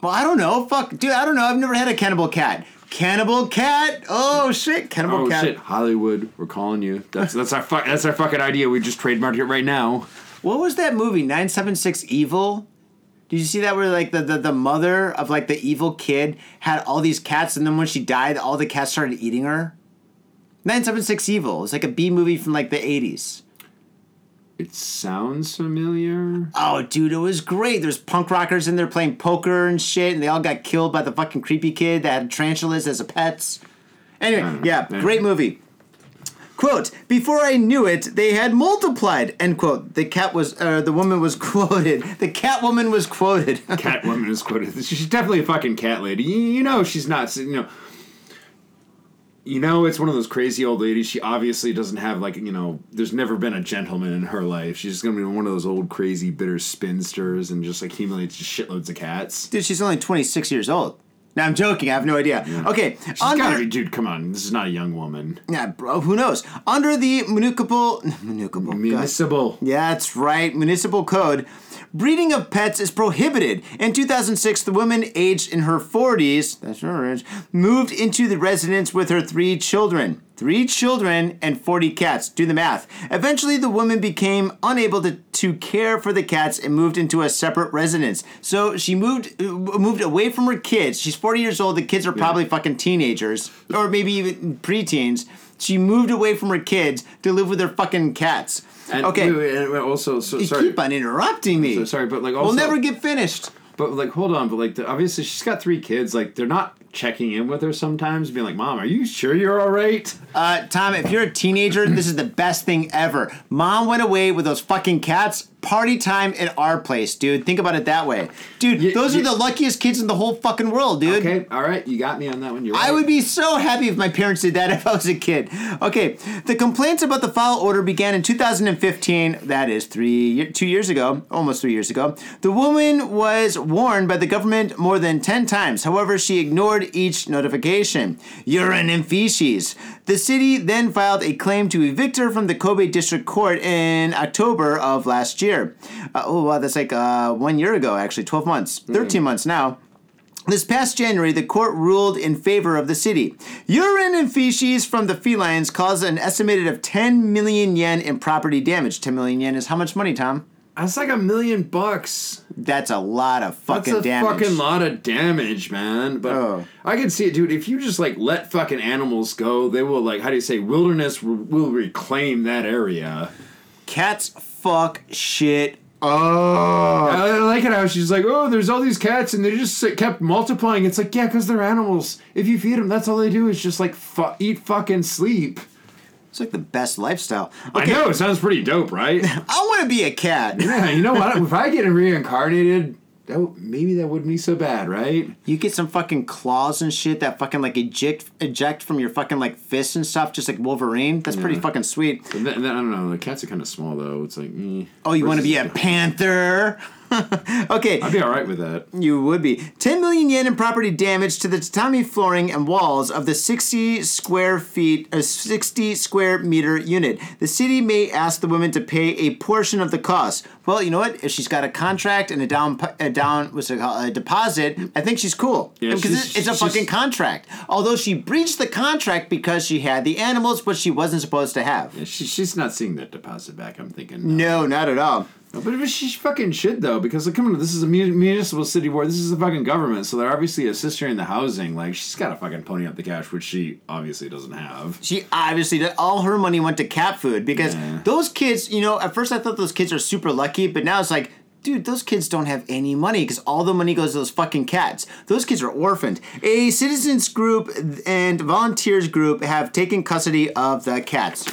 S1: Well, I don't know. Fuck, dude, I don't know. I've never had a cannibal cat. Cannibal cat? Oh shit, cannibal
S2: Oh
S1: cat.
S2: shit, Hollywood, we're calling you. That's that's our fu- that's our fucking idea. We just trademarked it right now.
S1: What was that movie? 976 Evil? Did you see that where like the, the, the mother of like the evil kid had all these cats and then when she died all the cats started eating her? 976 Evil. It's like a B movie from like the 80s.
S2: It sounds familiar.
S1: Oh dude, it was great. There's punk rockers in there playing poker and shit and they all got killed by the fucking creepy kid that had tarantulas as a pets. Anyway, yeah, great movie. Quote, before I knew it, they had multiplied, end quote. The cat was, uh, the woman was quoted. The cat woman was quoted.
S2: Catwoman is quoted. She's definitely a fucking cat lady. You know she's not. You know. You know it's one of those crazy old ladies. She obviously doesn't have like you know. There's never been a gentleman in her life. She's just gonna be one of those old crazy bitter spinsters and just accumulates just shitloads of cats.
S1: Dude, she's only 26 years old. Now I'm joking. I have no idea. Okay,
S2: She's
S1: under,
S2: gotta be, dude. Come on, this is not a young woman.
S1: yeah, bro. Who knows? Under the municipal municipal God.
S2: Municipal.
S1: Yeah, that's right. Municipal code. Breeding of pets is prohibited. In 2006, the woman aged in her 40s, that's her age, moved into the residence with her three children. Three children and 40 cats. Do the math. Eventually, the woman became unable to, to care for the cats and moved into a separate residence. So she moved uh, moved away from her kids. She's 40 years old. The kids are probably fucking teenagers or maybe even preteens. She moved away from her kids to live with her fucking cats.
S2: And
S1: okay.
S2: wait, wait, and also, so
S1: You
S2: sorry.
S1: keep on interrupting me.
S2: So sorry, but like also,
S1: we'll never get finished.
S2: But like, hold on, but like, the, obviously she's got three kids. Like, they're not checking in with her sometimes, being like, "Mom, are you sure you're all right?"
S1: Uh, Tom, if you're a teenager, this is the best thing ever. Mom went away with those fucking cats. Party time at our place, dude. Think about it that way. Dude, those are the luckiest kids in the whole fucking world, dude.
S2: Okay, all right, you got me on that one. You're
S1: I would be so happy if my parents did that if I was a kid. Okay, the complaints about the foul order began in 2015. That is three, two years ago, almost three years ago. The woman was warned by the government more than 10 times. However, she ignored each notification. Urine and feces. The city then filed a claim to evict her from the Kobe District Court in October of last year. Uh, oh, wow, that's like uh, one year ago, actually, 12 months, 13 months now. This past January, the court ruled in favor of the city. Urine and feces from the felines caused an estimated of 10 million yen in property damage. 10 million yen is how much money, Tom?
S2: That's like a million bucks.
S1: That's a lot of fucking damage.
S2: That's a
S1: damage.
S2: fucking lot of damage, man. But
S1: Oh.
S2: I can see it, dude. If you just like let fucking animals go, they will like. How do you say? Wilderness will will reclaim that area.
S1: Cats fuck shit Oh,
S2: I like it how she's like, oh, there's all these cats and they just kept multiplying. It's like, yeah, because they're animals. If you feed them, that's all they do is just like fu- eat, fucking sleep.
S1: It's like the best lifestyle.
S2: I know it sounds pretty dope, right?
S1: I want to be a cat.
S2: yeah, you know what? If I get reincarnated, that w- maybe that wouldn't be so bad, right?
S1: You get some fucking claws and shit that fucking like eject eject from your fucking like fists and stuff, just like Wolverine. That's pretty fucking sweet.
S2: And then, and then, I don't know. The cats are kind of small though. It's like, eh.
S1: Oh, you want to be a panther? okay,
S2: I'd be all right with that.
S1: you would be. 10 million yen in property damage to the tatami flooring and walls of the 60 square feet, a 60 square meter unit. The city may ask the woman to pay a portion of the cost. Well, you know what? If she's got a contract and a down, a down, what's it called, a deposit, I think she's cool.
S2: Yeah,
S1: because it's, it's a fucking contract. Although she breached the contract because she had the animals, which she wasn't supposed to have.
S2: Yeah, she, she's not seeing that deposit back. I'm thinking.
S1: No, not at all.
S2: No, but but she fucking should though, because like, come on, this is a municipal city board. This is the fucking government, so they're obviously assisting her in the housing. Like she's got to fucking pony up the cash, which she obviously doesn't have.
S1: She obviously did all her money went to cat food because
S2: Yeah.
S1: those kids, you know, at first I thought those kids are super lucky, but now it's like, dude, those kids don't have any money because all the money goes to those fucking cats. Those kids are orphaned. A citizens group and volunteers group have taken custody of the cats.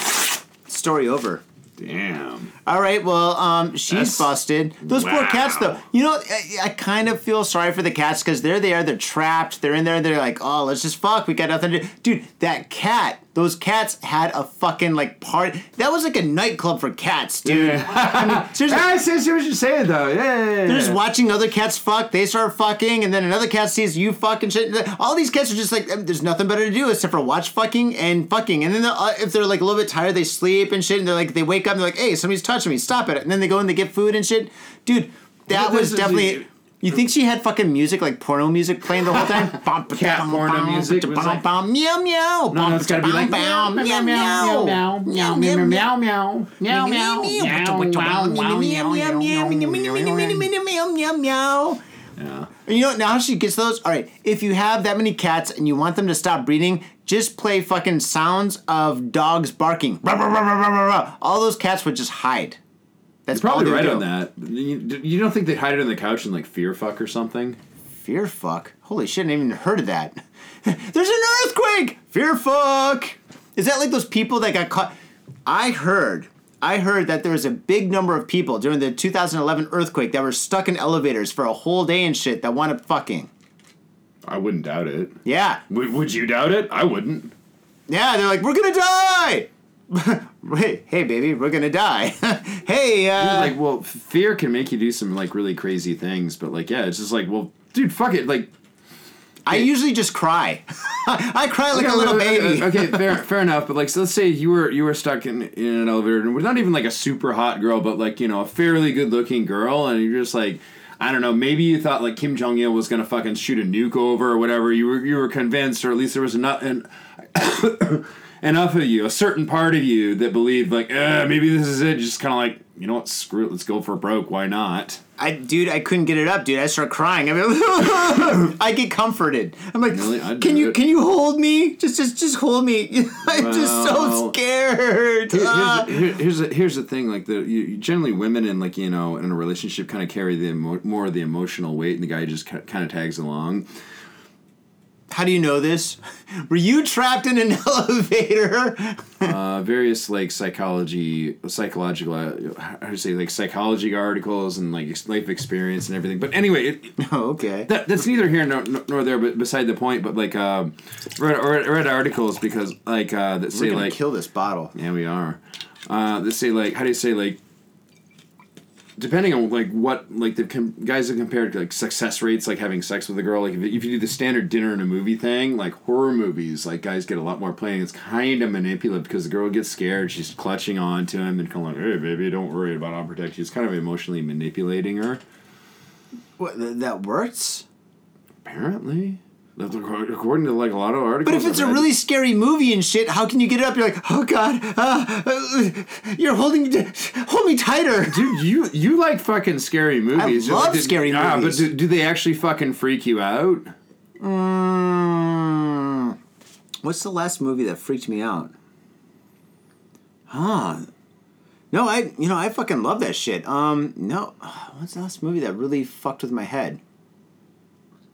S1: Story over.
S2: Damn.
S1: All right, well, um, she's
S2: That's-
S1: busted. Those poor cats, though. You know, I, I kind of feel sorry for the cats because there they're there, they're trapped, they're in there, they're like, oh, let's just fuck, we got nothing to do. Dude, that cat, those cats had a fucking like party. That was like a nightclub for cats, dude. I mean, seriously.
S2: I see, see what you're saying though. Yeah, yeah, yeah.
S1: They're just watching other cats fuck. They start fucking, and then another cat sees you fucking shit. All these cats are just like, there's nothing better to do except for watch fucking and fucking. And then uh, if they're like a little bit tired, they sleep and shit. And they're like, they wake up and they're like, hey, somebody's touching me, stop it. And then they go and they get food and shit. Dude, that was definitely. You think she had fucking music like porno music playing the whole time?
S2: Cat porno music
S1: meow meow.
S2: No, no, it's gotta be like
S1: meow meow meow meow meow meow meow meow
S2: meow
S1: meow. meow.
S2: Yeah.
S1: You know, now she gets those. All right, if you have that many cats and you want them to stop breeding, just play fucking sounds of dogs barking. All those cats would just hide. That's all
S2: Probably right
S1: do.
S2: on that. You, don't think they'd hide it on the couch and like fear fuck or something?
S1: Fear fuck. Holy shit, I didn't even heard of that. There's an earthquake! Fear fuck! Is that like those people that got caught? I heard. I heard that there was a big number of people during the 2011 earthquake that were stuck in elevators for a whole day and shit that wanted fucking.
S2: I wouldn't doubt it.
S1: Yeah.
S2: Would, would you doubt it? I wouldn't.
S1: Yeah, they're like, we're gonna die! hey, hey, baby, we're gonna die. hey, uh.
S2: like, well, fear can make you do some like really crazy things, but like, yeah, it's just like, well, dude, fuck it. Like,
S1: I usually just cry. I cry like a little
S2: okay,
S1: baby.
S2: Uh, okay, fair, fair enough. But like, so let's say you were you were stuck in in an elevator, and we're not even like a super hot girl, but like you know a fairly good looking girl, and you're just like. I don't know. Maybe you thought like Kim Jong Il was gonna fucking shoot a nuke over or whatever. You were you were convinced, or at least there was enough an, enough of you, a certain part of you that believed like, eh, maybe this is it. Just kind of like, you know what? Screw it. Let's go for broke. Why not?
S1: I, dude, I couldn't get it up, dude. I start crying. I mean, I get comforted. I'm like,
S2: Really?
S1: Can you
S2: it.
S1: can you hold me? Just just just hold me. I'm just so scared.
S2: Here-
S1: Ah.
S2: here's, here- here's, the, here's the thing like the you, generally women in like you know in a relationship kind of carry the emo- more of the emotional weight and the guy just kind of tags along
S1: How do you know this? Were you trapped in an elevator?
S2: uh, various like psychology psychological uh, how to say like psychology articles and like life experience and everything but anyway it,
S1: oh, okay.
S2: that, that's neither here nor, nor there but beside the point but like um read, read, read articles because like uh that
S1: We're
S2: say like
S1: kill this bottle.
S2: Yeah, we are. Uh, they say like, how do you say like, depending on like what like the com- guys have compared to like success rates, like having sex with a girl. Like if, if you do the standard dinner and a movie thing, like horror movies, like guys get a lot more playing. It's kind of manipulative because the girl gets scared, she's clutching on to him and kind of like, hey baby, don't worry about I'll protect you. It's kind of emotionally manipulating her.
S1: What th- that works?
S2: Apparently. According to like a lot of articles,
S1: But if it's a really scary movie and shit, how can you get it up? You're like, oh god, uh, uh, you're holding, hold me tighter.
S2: Dude, you you like fucking scary movies.
S1: I love
S2: Did-
S1: scary
S2: ah,
S1: movies.
S2: But do, do they actually fucking freak you out?
S1: Mm, what's the last movie that freaked me out? Huh. No, I you know I fucking love that shit. Um, no, what's the last movie that really fucked with my head?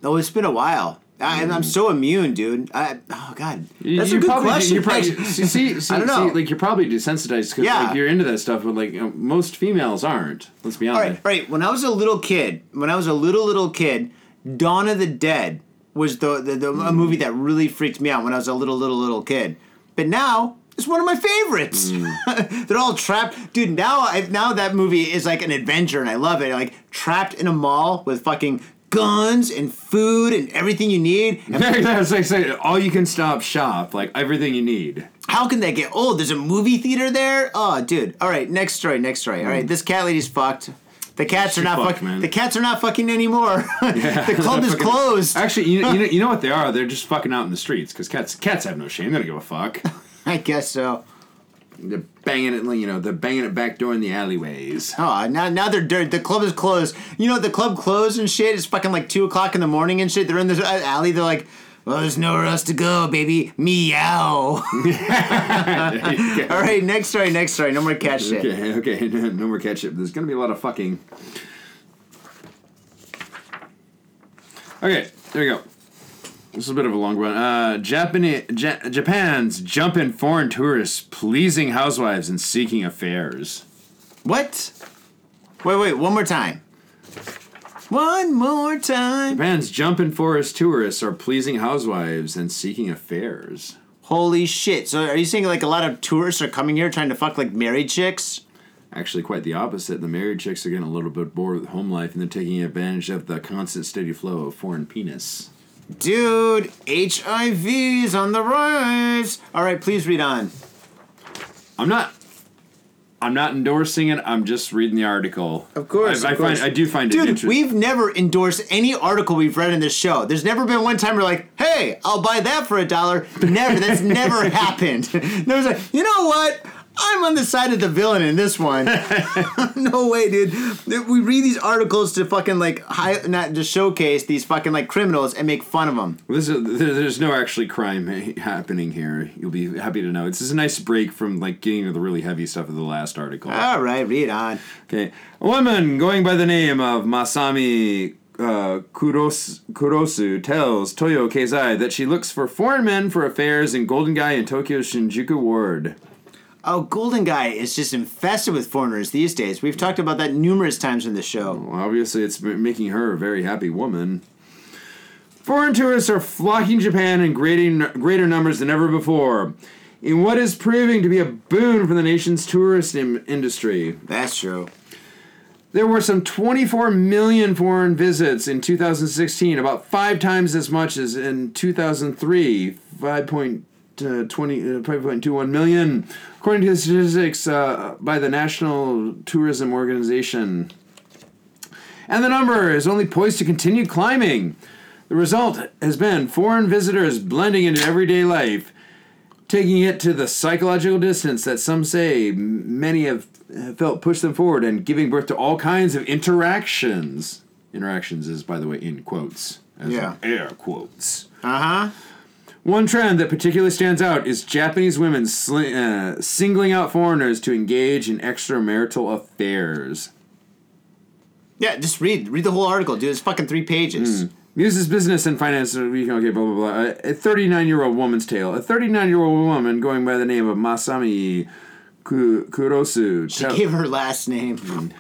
S1: Oh, it's been a while. I, I'm so immune, dude. I, oh god, that's
S2: you
S1: a good
S2: probably,
S1: question.
S2: You're probably, see, see, see,
S1: I don't know.
S2: see, like you're probably desensitized because
S1: Yeah.
S2: like you're into that stuff, but like you know, most females aren't. Let's be honest.
S1: right, right. When I was a little kid, when I was a little little kid, Dawn of the Dead was the, the, the a movie mm. that really freaked me out when I was a little little little kid. But now it's one of my favorites. Mm. They're all trapped, dude. Now I now that movie is like an adventure, and I love it. Like trapped in a mall with fucking guns and food and everything you need. And
S2: That's like saying all you can stop shop, like everything you need.
S1: how can that get old? There's a movie theater there. Oh, dude. All right, next story. Next story. All right, hmm. this cat lady's fucked. The cats
S2: She
S1: are not fucking.
S2: man.
S1: The cats are not fucking anymore. the club is
S2: Fucking-
S1: closed.
S2: Actually, you know, you know, you know what they are? They're just fucking out in the streets because cats cats have no shame. They don't give a fuck.
S1: I guess so.
S2: They're banging it, you know, they're banging it back door in the alleyways.
S1: Oh, now now they're dirty. The club is closed. You know the club closed and shit. It's fucking like two o'clock in the morning and shit. They're in the uh, alley. They're like, well, there's nowhere else to go, baby. Meow. All right, next story. Next story. No more cat shit.
S2: Okay, okay, no more ketchup. There's gonna be a lot of fucking. Okay, there we go. This is a bit of a long one. Uh, Japanese, ja- Japan's jumping foreign tourists, pleasing housewives, and seeking affairs.
S1: What? Wait, wait. One more time. One more time.
S2: Japan's jumping forest tourists are pleasing housewives and seeking affairs.
S1: Holy shit. So are you saying like a lot of tourists are coming here trying to fuck like married chicks?
S2: Actually, quite the opposite. The married chicks are getting a little bit bored with home life and they're taking advantage of the constant steady flow of foreign penis.
S1: Dude, HIV's on the rise. All right, please read on.
S2: I'm not. I'm not endorsing it. I'm just reading the article.
S1: Of course,
S2: I, I
S1: of course.
S2: find I do find it
S1: Dude,
S2: interesting.
S1: we've never endorsed any article we've read in this show. There's never been one time we're like, hey, I'll buy that for a dollar. Never. That's never happened. There was like, you know what? I'm on the side of the villain in this one. no way, dude. We read these articles to fucking like, high, not to showcase these fucking like criminals and make fun of them.
S2: This is, there's no actually crime happening here. You'll be happy to know. This is a nice break from like getting to the really heavy stuff of the last article.
S1: All right, read on.
S2: Okay, a woman going by the name of Masami uh, Kuros- Kurosu tells Toyo Keizai that she looks for foreign men for affairs in Golden Gai in Tokyo's Shinjuku ward.
S1: Oh, Golden Gai is just infested with foreigners these days. We've talked about that numerous times in the show.
S2: Well, obviously, it's making her a very happy woman. Foreign tourists are flocking Japan in greater, greater numbers than ever before, in what is proving to be a boon for the nation's tourist im- industry.
S1: That's true.
S2: There were some 24 million foreign visits in 2016, about five times as much as in 2003, 5.20, uh, 5.21 million, according to the statistics uh, by the National Tourism Organization. And the number is only poised to continue climbing. The result has been foreign visitors blending into everyday life, taking it to the psychological distance that some say many have uh, felt push them forward and giving birth to all kinds of interactions. Interactions is, by the way, in quotes. As in
S1: Yeah.
S2: air quotes.
S1: Uh huh.
S2: One trend that particularly stands out is Japanese women sli- uh, singling out foreigners to engage in extramarital affairs.
S1: Yeah, just read read the whole article, dude. It's fucking three pages.
S2: Uses business and finance. uh, Okay, blah blah blah. A 39 year old woman's tale. A 39 year old woman going by the name of Masami Ku- Kurosu.
S1: She gave her last name.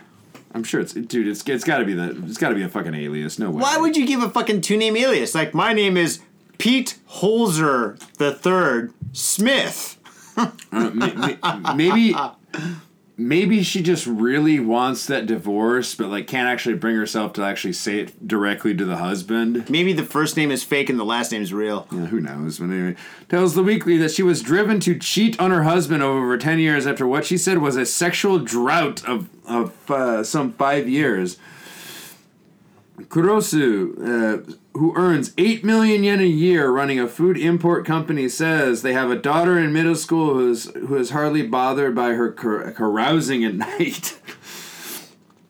S2: I'm sure it's dude. It's it's got to be the. It's got to be a fucking alias. No way.
S1: Why would you give a fucking two name alias? Like my name is Pete Holzer the Third Smith.
S2: Uh, ma- ma- maybe maybe she just really wants that divorce, but like can't actually bring herself to actually say it directly to the husband.
S1: Maybe the first name is fake and the last name is real.
S2: Yeah, who knows? But anyway, tells the Weekly that she was driven to cheat on her husband over ten years after what she said was a sexual drought of of uh, some five years. Kurosu, uh, who earns 8 million yen a year running a food import company, says they have a daughter in middle school who's, who is hardly bothered by her car- carousing at night.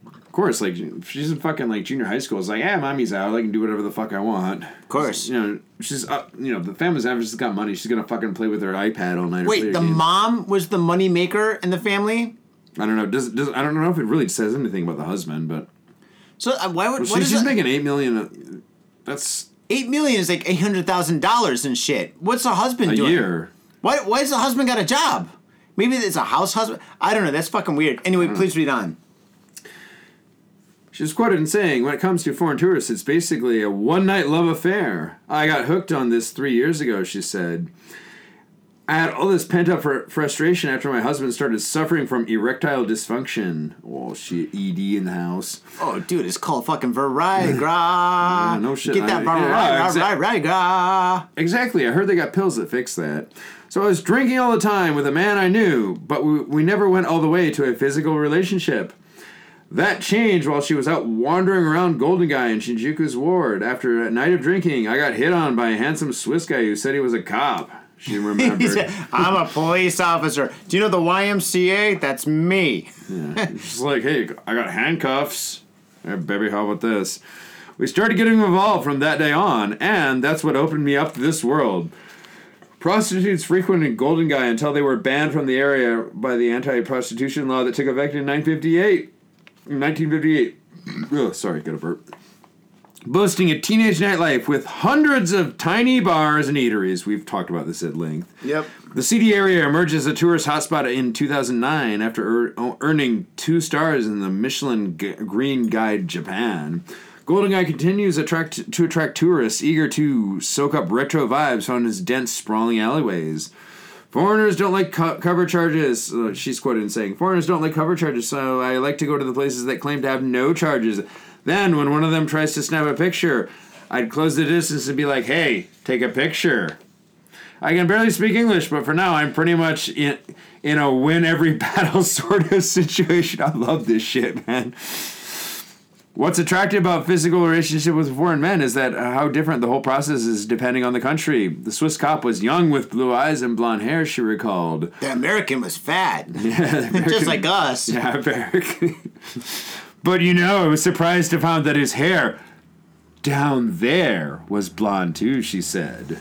S2: of course, like, she's in fucking, like, junior high school. It's like, yeah, mommy's out. I can do whatever the fuck I want. Of
S1: course.
S2: You know, she's up, you know, the family's out, she's got money. She's gonna fucking play with her iPad all night.
S1: Wait, the mom was the money maker in the family?
S2: I don't know. Does, does I don't know if it really says anything about the husband, but
S1: So uh, why would
S2: well,
S1: what
S2: she's
S1: is
S2: just making eight million. That's
S1: eight million is like eight hundred thousand dollars and shit. What's the husband
S2: a
S1: doing?
S2: year.
S1: Why why does the husband got a job? Maybe it's a house husband. I don't know. That's fucking weird. Anyway, mm. please read on.
S2: She was quoted in saying, "When it comes to foreign tourists, it's basically a one-night love affair. I got hooked on this three years ago." She said. I had all this pent up fr- frustration after my husband started suffering from erectile dysfunction. Oh shit, ED in the house.
S1: Oh, dude, it's called fucking Viagra.
S2: no shit.
S1: Get that
S2: I- yeah,
S1: Viagra. Viagra.
S2: Exactly. I heard they got pills that fix that. So I was drinking all the time with a man I knew, but we, we never went all the way to a physical relationship. That changed while she was out wandering around Golden Gai in Shinjuku's ward. After a night of drinking, I got hit on by a handsome Swiss guy who said he was a cop. She remembered.
S1: said, I'm a police officer. Do you know the YMCA? That's me.
S2: She's like, hey, I got handcuffs. Hey, baby, how about this? We started getting involved from that day on, and that's what opened me up to this world. Prostitutes frequented Golden Gai until they were banned from the area by the anti-prostitution law that took effect in 1958. 1958. oh, sorry, got a burp. Boasting a teenage nightlife with hundreds of tiny bars and eateries. We've talked about this at length.
S1: Yep.
S2: The CD area emerged as a tourist hotspot in 2009 after ear- earning two stars in the Michelin G- Green Guide Japan. Golden Gai continues attract to attract tourists eager to soak up retro vibes found in its dense, sprawling alleyways. Foreigners don't like co- cover charges. Uh, she's quoted in saying, "Foreigners don't like cover charges, so I like to go to the places that claim to have no charges. Then, when one of them tries to snap a picture, I'd close the distance and be like, "Hey, take a picture." I can barely speak English, but for now, I'm pretty much in in a win every battle sort of situation. I love this shit, man. What's attractive about physical relationship with foreign men is that uh, how different the whole process is depending on the country. The Swiss cop was young with blue eyes and blonde hair. She recalled.
S1: The American was fat.
S2: Yeah, the
S1: Just like us.
S2: yeah, American. But you know, I was surprised to find that his hair down there was blonde too. She said.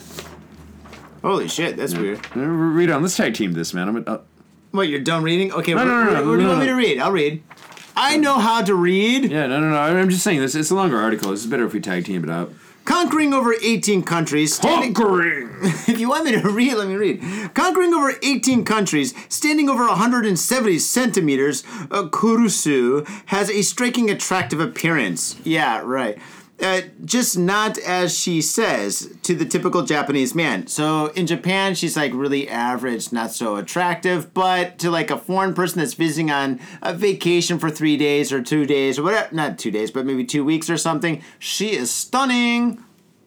S1: Holy shit, that's weird.
S2: Uh, Read on. Let's tag team this, man. I'm. Uh,
S1: What, you're done reading? Okay,
S2: No, no, no, no,
S1: do you want me to read? I'll read. I know how to read.
S2: yeah, no, no, no. I'm just saying this. It's a longer article. It's better if we tag team it up.
S1: Conquering over 18 countries, standing,
S2: Conquering.
S1: if you want me to read, let me read. Conquering over 18 countries, standing over 170 centimeters, uh, Kurusu has a striking, attractive appearance. Yeah, right. Uh, just not as she says to the typical Japanese man. So in Japan, she's like really average, not so attractive, but to like a foreign person that's visiting on a vacation for three days or two days or whatever, not two days, but maybe two weeks or something, she is stunning.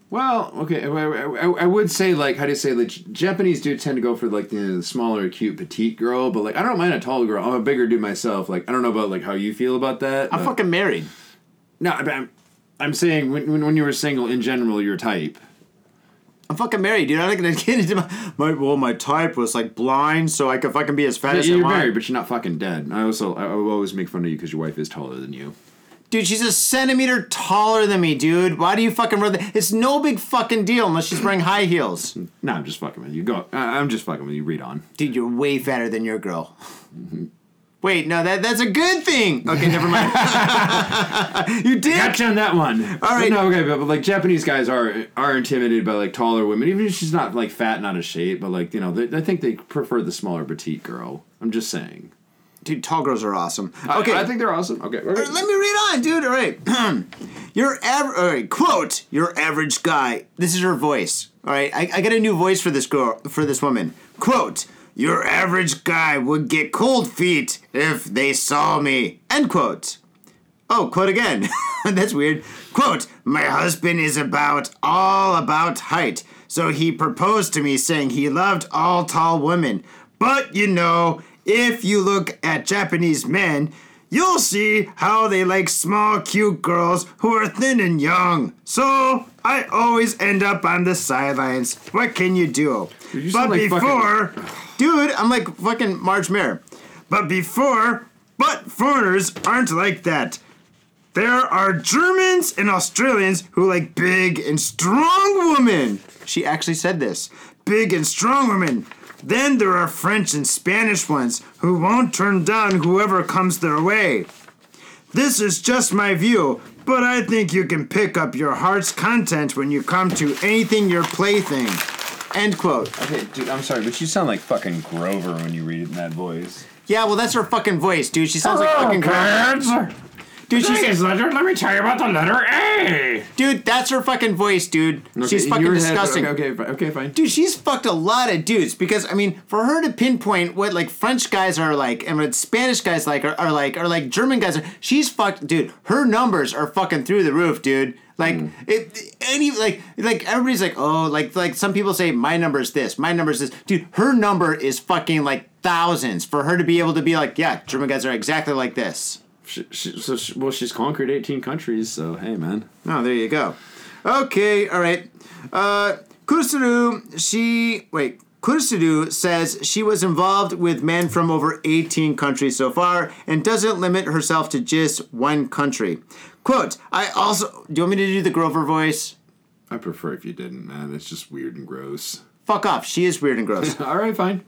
S2: Well, okay. I, I, I would say like how do you say like Japanese do tend to go for like the, the smaller, cute, petite girl, but like I don't mind a tall girl. I'm a bigger dude myself. Like I don't know about like how you feel about that.
S1: I'm fucking married.
S2: no. but I'm, I'm saying when, when when you were single in general, your type.
S1: I'm fucking married, dude. I'm not gonna get into my, my well, my type was like blind, so I could fucking be as fat
S2: Yeah,
S1: as I
S2: you're
S1: want.
S2: married, but you're not fucking dead. I also I, I will always make fun of you because your wife is taller than you.
S1: Dude, she's a centimeter taller than me, dude. Why do you fucking run? It's no big fucking deal unless she's wearing high heels.
S2: No, I'm just fucking with you. Go. I, I'm just fucking with you. Read on.
S1: Dude, you're way fatter than your girl. Mm-hmm. Wait, no, that that's a good thing. Okay, never mind. you did.
S2: Gotcha on that one.
S1: All right.
S2: But no, okay, but, but like Japanese guys are are intimidated by like taller women, even if she's not like fat, and not a shape, but like you know, they, I think they prefer the smaller petite girl. I'm just saying.
S1: Dude, tall girls are awesome. Okay,
S2: I, think they're awesome. Okay, okay.
S1: Let me read on, dude. All right. your average, right, quote, your average guy. This is her voice. All right. I, I got a new voice for this girl, for this woman. Quote, your average guy would get cold feet if they saw me. End quote. Oh, quote again. That's weird. Quote, my husband is about all about height. So he proposed to me saying he loved all tall women. But you know, if you look at Japanese men, you'll see how they like small, cute girls who are thin and young. So I always end up on the sidelines. What can you do?
S2: You
S1: but
S2: like fucking-
S1: before, dude, I'm like fucking Marge Mayer. But before, but foreigners aren't like that. There are Germans and Australians who like big and strong women. She actually said this. Big and strong women. Then there are French and Spanish ones who won't turn down whoever comes their way. This is just my view, but I think you can pick up your heart's content when you come to anything your plaything. End quote.
S2: Okay, dude, I'm sorry, but you sound like fucking Grover when you read it in that voice.
S1: Yeah, well, that's her fucking voice, dude. She sounds like fucking
S2: kids.
S1: dude. She's,
S2: Today's letter, let me tell you about the letter A.
S1: dude, that's her fucking voice, dude. she's
S2: in
S1: fucking
S2: your head-
S1: disgusting.
S2: okay, okay, fi- okay, fine.
S1: Dude, she's fucked a lot of dudes because I mean, for her to pinpoint what like French guys are like and what Spanish guys like are, are like or like German guys are, she's fucked. Dude, her numbers are fucking through the roof, dude. Like it, any like like everybody's like oh like like some people say my number is this, my number is this. Dude, her number is fucking like thousands for her to be able to be like yeah, German guys are exactly like this.
S2: She, she, so she, well, she's conquered 18 countries, so hey, man.
S1: Oh, there you go. Okay, all right. Uh, Kusuru, she wait. Kusuru says she was involved with men from over 18 countries so far and doesn't limit herself to just one country. Quote, I also. Do you want me to do the Grover voice?
S2: I prefer if you didn't, man. It's just weird and gross.
S1: Fuck off. She is weird and gross.
S2: All right, fine.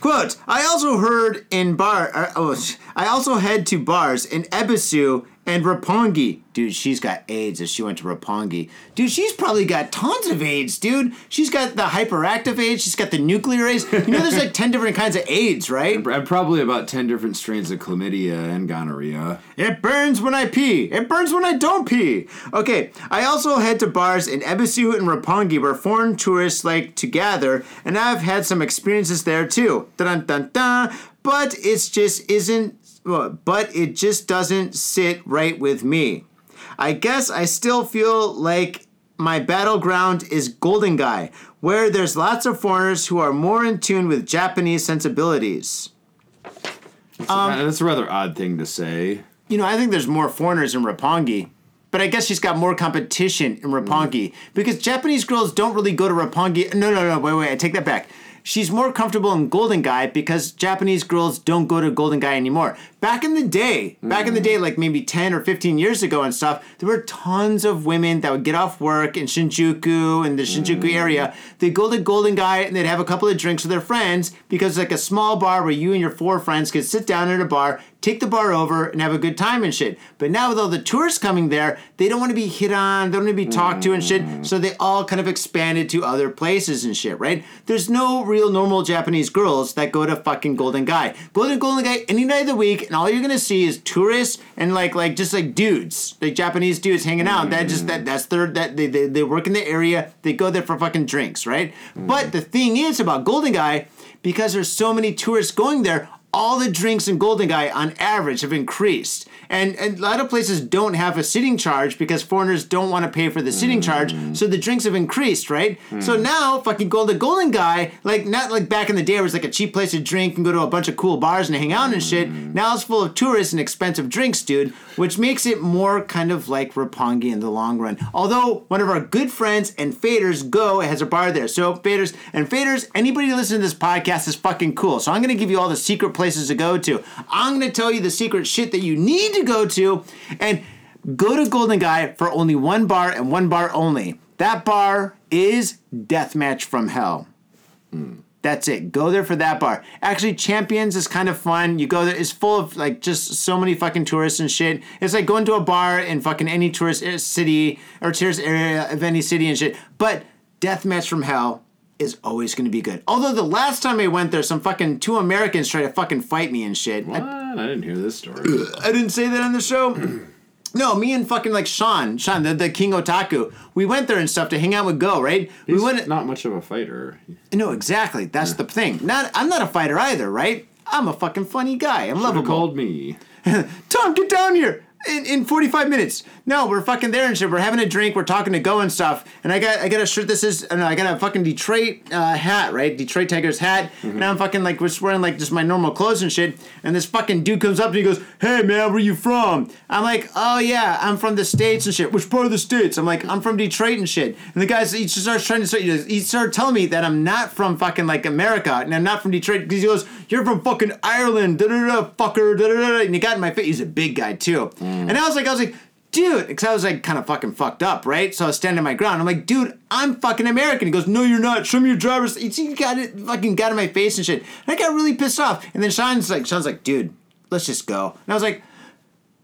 S1: Quote, I also heard in bar. Uh, oh, I also head to bars in Ebisu and Roppongi. Dude, she's got AIDS if she went to Roppongi. Dude, she's probably got tons of AIDS, dude. She's got the hyperactive AIDS. She's got the nuclear AIDS. You know, there's like 10 different kinds of AIDS, right?
S2: And probably about 10 different strains of chlamydia and gonorrhea.
S1: It burns when I pee. It burns when I don't pee. Okay, I also head to bars in Ebisu and Roppongi where foreign tourists like to gather, and I've had some experiences there too. Dun dun dun. But it's just isn't. But it just doesn't sit right with me. I guess I still feel like my battleground is Golden Gai, where there's lots of foreigners who are more in tune with Japanese sensibilities.
S2: Um, That's a rather odd thing to say.
S1: You know, I think there's more foreigners in Roppongi, but I guess she's got more competition in Roppongi because Japanese girls don't really go to Roppongi. No, no, no, wait, wait, I take that back. She's more comfortable in Golden Gai because Japanese girls don't go to Golden Gai anymore. Back in the day, back in the day, like maybe 10 or 15 years ago and stuff, there were tons of women that would get off work in Shinjuku and the Shinjuku mm. area. They'd go to Golden Gai and they'd have a couple of drinks with their friends because it's like a small bar where you and your four friends could sit down at a bar, take the bar over, and have a good time and shit. But now with all the tourists coming there, they don't want to be hit on, they don't want to be talked to and shit. Mm. So they all kind of expanded to other places and shit, right? There's no real normal Japanese girls that go to fucking Golden Gai. Go to Golden Gai any night of the week, and all you're gonna see is tourists and like like just like dudes, like Japanese dudes hanging out. That just that that's their that they, they they work in the area. They go there for fucking drinks, right? But mm. the thing is about Golden Gai, because there's so many tourists going there, all the drinks in Golden Gai on average have increased. And, and a lot of places don't have a sitting charge because foreigners don't want to pay for the sitting charge, mm. so the drinks have increased, right? Mm. So now fucking Golden Golden Gai, like not like back in the day it was like a cheap place to drink and go to a bunch of cool bars and hang out and shit. Mm. Now it's full of tourists and expensive drinks, dude, which makes it more kind of like Roppongi in the long run. Although one of our good friends and Faders go has a bar there. So Faders and Faders, anybody listening to this podcast is fucking cool. So I'm gonna give you all the secret places to go to. I'm gonna tell you the secret shit that you need to go to, and go to Golden Gai for only one bar and one bar only. That bar is Deathmatch from Hell. That's it. Go there for that bar. Actually, Champions is kind of fun. You go there, it's full of like just so many fucking tourists and shit. It's like going to a bar in fucking any tourist uh, city or tourist area of any city and shit. But Deathmatch from Hell is always going to be good. Although the last time I went there, some fucking two Americans tried to fucking fight me and shit. I,
S2: What? I didn't hear this story.
S1: I didn't say that on the show. No, me and fucking like Sean, Sean, the, the King Otaku. We went there and stuff to hang out with Go, right?
S2: He's
S1: we went.
S2: not much of a fighter.
S1: No, exactly. That's the thing. Not, I'm not a fighter either, right? I'm a fucking funny guy. I'm
S2: Have
S1: lovable.
S2: called me.
S1: Tom, get down here in, in 45 minutes. No, we're fucking there and shit. We're having a drink. We're talking to Go and stuff. And I got I got a shirt. This is I, know, I got a fucking Detroit uh, hat, right? Detroit Tigers hat. And I'm fucking like we're just wearing like just my normal clothes and shit. And this fucking dude comes up and he goes, "Hey man, where you from?" I'm like, "Oh yeah, I'm from the states and shit." Which part of the states? I'm like, "I'm from Detroit and shit." And the guy he just starts trying to start. He started telling me that I'm not from fucking like America and I'm not from Detroit because he goes, "You're from fucking Ireland." Da da da fucker. Da da da. And he got in my face. He's a big guy too. Mm. And I was like, I was like dude, because I was like kind of fucking fucked up, right? So I was standing my ground. I'm like, dude, I'm fucking American. He goes, no, you're not. Show me your driver's. He got it, fucking got in my face and shit. And I got really pissed off. And then Sean's like, Sean's like, dude, let's just go. And I was like,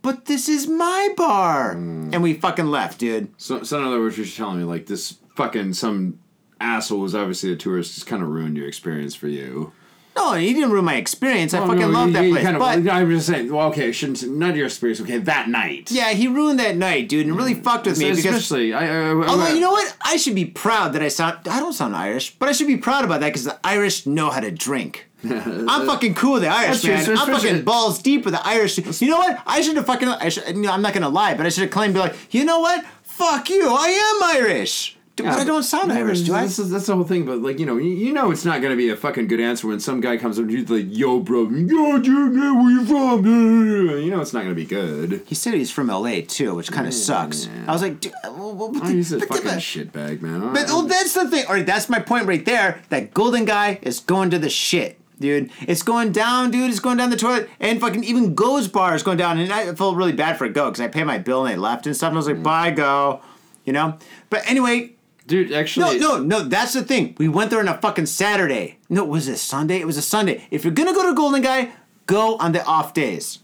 S1: but this is my bar. Mm. And we fucking left, dude.
S2: So, so in other words, you're telling me like this fucking some asshole was obviously a tourist just kind of ruined your experience for you.
S1: No, he didn't ruin my experience. I fucking
S2: no,
S1: love that place.
S2: Kind of,
S1: but
S2: I'm just saying. Well, okay, shouldn't not your experience. Okay, that night.
S1: yeah, he ruined that night, dude, and really mm, fucked with me because
S2: especially. I, I, I,
S1: Although you know what, I should be proud that I sound. I don't sound Irish, but I should be proud about that because the Irish know how to drink. I'm fucking cool with the Irish,
S2: That's true,
S1: man. I'm fucking balls deep with the Irish. You know what? I should have fucking. I should, you know, I'm not gonna lie, but I should have claimed, be like, you know what? Fuck you. I am Irish. Dude, but I don't sound Irish, do I?
S2: This is, that's the whole thing. But like you know, you, you know, it's not going to be a fucking good answer when some guy comes up to you like, "Yo, bro, yo, dude, where you from?" You know, it's not going to be good.
S1: He said he's from LA too, which kind of sucks. I was like, dude, uh, well, well,
S2: Oh, he's a fucking shitbag, man.
S1: But oh. well, that's the thing. All right, that's my point right there. That Golden Gai is going to the shit, dude. It's going down, dude. It's going down the toilet, and fucking even Go's bar is going down. And I felt really bad for Go because I paid my bill and they left and stuff. And I was like, mm. bye, Go, you know. But anyway,
S2: dude, actually,
S1: no, no, no. That's the thing. We went there on a fucking Saturday. No, was it Sunday? It was a Sunday. If you're gonna go to Golden Gai, go on the off days.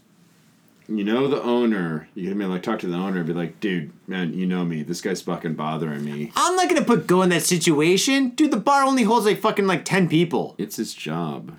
S2: you know the owner. You can be like talk to the owner and be like, "Dude, man, you know me. This guy's fucking bothering me.
S1: I'm not gonna put Go in that situation, dude. The bar only holds like fucking like ten people.
S2: It's his job.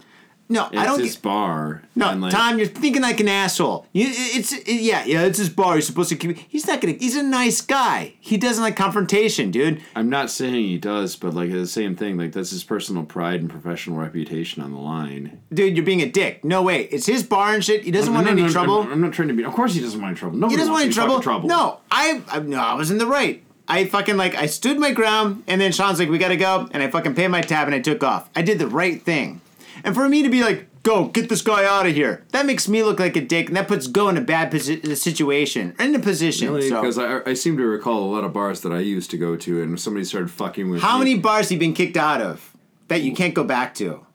S1: No,
S2: It's
S1: I don't.
S2: his
S1: get-
S2: bar.
S1: No,
S2: like,
S1: Tom, you're thinking like an asshole. You, it's it- yeah, yeah. It's his bar. He's supposed to keep. He's not gonna. He's a nice guy. He doesn't like confrontation, dude.
S2: I'm not saying he does, but like the same thing. Like that's his personal pride and professional reputation on the line.
S1: Dude, you're being a dick. No way. It's his bar and shit. He doesn't want
S2: No,
S1: any
S2: no, no,
S1: trouble.
S2: I'm, I'm not trying to be. Of course, he doesn't want any trouble. Nobody
S1: he doesn't want any trouble.
S2: trouble.
S1: No, I, I no, I was in the right. I fucking like I stood my ground, and then Sean's like, "We gotta go," and I fucking paid my tab and I took off. I did the right thing. And for me to be like, "Go get this guy out of here," that makes me look like a dick, and that puts Go in a bad posi- situation, in a position.
S2: Really,
S1: so.
S2: because I, I seem to recall a lot of bars that I used to go to, and somebody started fucking with
S1: How
S2: me.
S1: many bars have you been kicked out of that you can't go back to?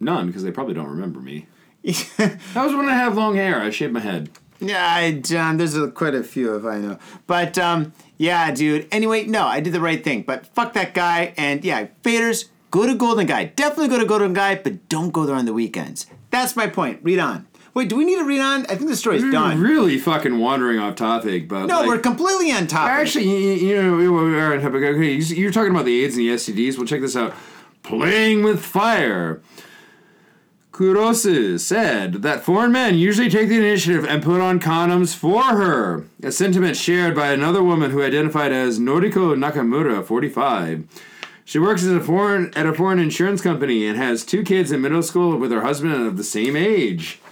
S2: None, because they probably don't remember me. That was when I had long hair. I shaved my head.
S1: Yeah, I, John, there's a, quite a few if I know. But um, yeah, dude. Anyway, no, I did the right thing. But fuck that guy. And yeah, faders, go to Golden Gai. Definitely go to Golden Gai, but don't go there on the weekends. That's my point. Read on. Wait, do we need to read on? I think the story's
S2: We're
S1: done.
S2: really fucking wandering off topic, but
S1: No,
S2: like,
S1: we're completely on topic.
S2: Actually, you, you know, we are on topic. Okay, you- you're talking about the AIDS and the STDs. Well, check this out. Playing with fire. Kurose said that foreign men usually take the initiative and put on condoms for her. A sentiment shared by another woman who identified as Noriko Nakamura, 45. She works as a foreign at a foreign insurance company and has two kids in middle school with her husband of the same age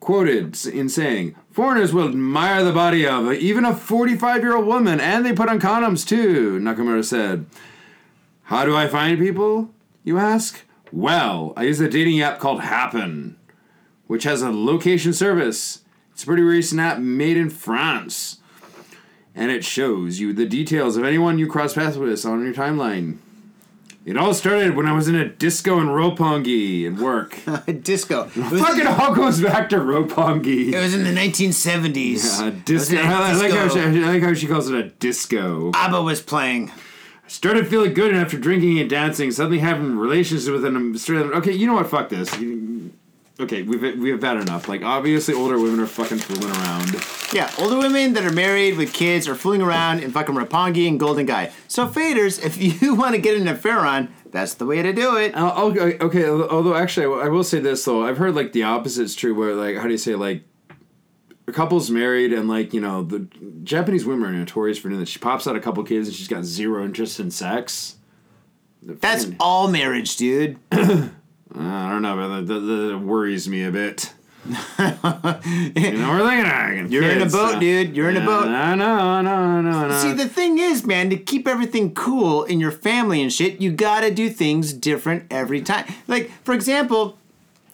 S2: quoted in saying, Foreigners will admire the body of even a 45 year old woman, and they put on condoms too, Nakamura said. How do I find people, you ask? Well, I use a dating app called Happen, which has a location service. It's a pretty recent app made in France. And it shows you the details of anyone you cross paths with on your timeline. It all started when I was in a disco in Roppongi at work.
S1: Disco. It
S2: Fucking all goes back to Roppongi.
S1: it was in the 1970s.
S2: A
S1: It was
S2: disco. I like, how she. I like how she calls it a disco.
S1: ABBA was playing.
S2: I started feeling good after drinking and dancing. Suddenly having relations with an Australian. Okay, you know what? Fuck this. You- Okay, we've we've had enough. Like obviously, older women are fucking fooling around.
S1: Yeah, older women that are married with kids are fooling around in fucking Roppongi and Golden Gai. So faders, if you want to get an affair on, that's the way to do it.
S2: Uh, okay, okay. Although actually, I will- say this though. I've heard like the opposite's true. Where like, how do you say like, a couple's married and like you know the Japanese women are notorious for doing this. She pops out a couple kids and she's got zero interest in sex.
S1: That's
S2: fucking-
S1: all marriage, dude.
S2: I don't know, but that, that, that worries me a bit. you know, we're thinking ah,
S1: You're in a boat,
S2: uh,
S1: dude. You're in a
S2: yeah,
S1: boat.
S2: No, no, no, no, no.
S1: See, the thing is, man, to keep everything cool in your family and shit, you gotta do things different every time. Like, for example,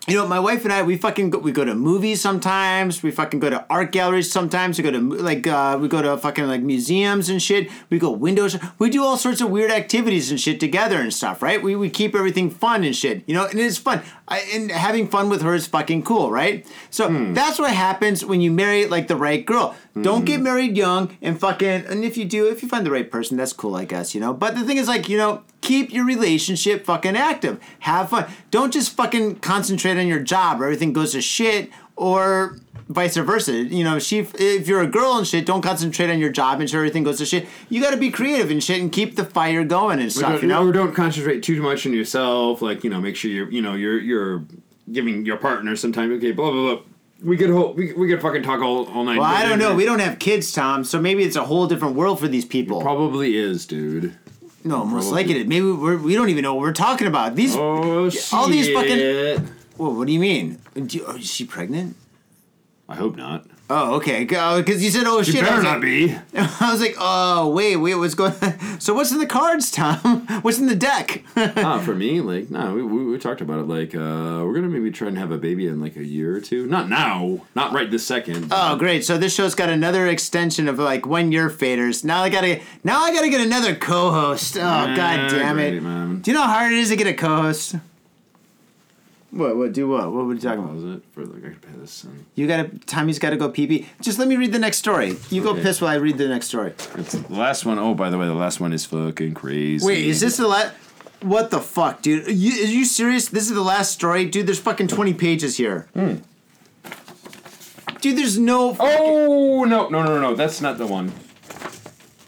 S1: you know, my wife and I, we fucking go, we go to movies sometimes. We fucking go to art galleries sometimes. We go to like uh, we go to fucking like museums and shit. We go windows. We do all sorts of weird activities and shit together and stuff, right? We, we keep everything fun and shit, you know, and it's fun. I, and having fun with her is fucking cool, right? So that's what happens when you marry like the right girl. Don't get married young and fucking. And if you do, if you find the right person, that's cool, I guess, you know. But the thing is, like, you know, keep your relationship fucking active. Have fun. Don't just fucking concentrate on your job or everything goes to shit or vice versa. You know, she if you're a girl and shit, don't concentrate on your job and sure everything goes to shit. You got to be creative and shit and keep the fire going and stuff. You know.
S2: or don't concentrate too much on yourself. Like you know, make sure you're you know you're you're giving your partner some time. Okay, blah blah blah. We could whole, we, we could fucking talk all, all night.
S1: Well, I don't know. We don't have kids, Tom, so maybe it's a whole different world for these people.
S2: probably is, dude.
S1: No, most
S2: probably.
S1: likely it. Maybe we're, we don't even know what we're talking about. These.
S2: Oh shit!
S1: All these fucking- Whoa, what do you mean? Do you, oh, is she pregnant?
S2: I hope not.
S1: Oh, okay. Because you said, "Oh shit," I
S2: better
S1: was
S2: not
S1: like,
S2: be.
S1: I was like, "Oh wait, wait, what's going?" on? So what's in the cards, Tom? What's in the deck?
S2: Ah, for me, like no, we, we, we talked about it. Like uh, we're gonna maybe try and have a baby in like a year or two. Not now, not right this second.
S1: oh, great! So this show's got another extension of like one year faders. Now I gotta, now I gotta get another co-host. Oh god damn it!
S2: great.
S1: Do you know how hard it is to get a co-host? What? What? Do what? What were you talking about?
S2: was it for like I could this? And
S1: You gotta. Tommy's gotta go pee pee. Just let me read the next story. You go
S2: Okay.
S1: piss while I read the next story.
S2: it's the last one. Oh, by the way, the last one is fucking crazy.
S1: Wait, is this the last? What the fuck, dude? Are you, are you serious? This is the last story, dude. There's fucking twenty pages here. Hmm. Dude, there's no.
S2: Oh no no no no! no. That's not the one.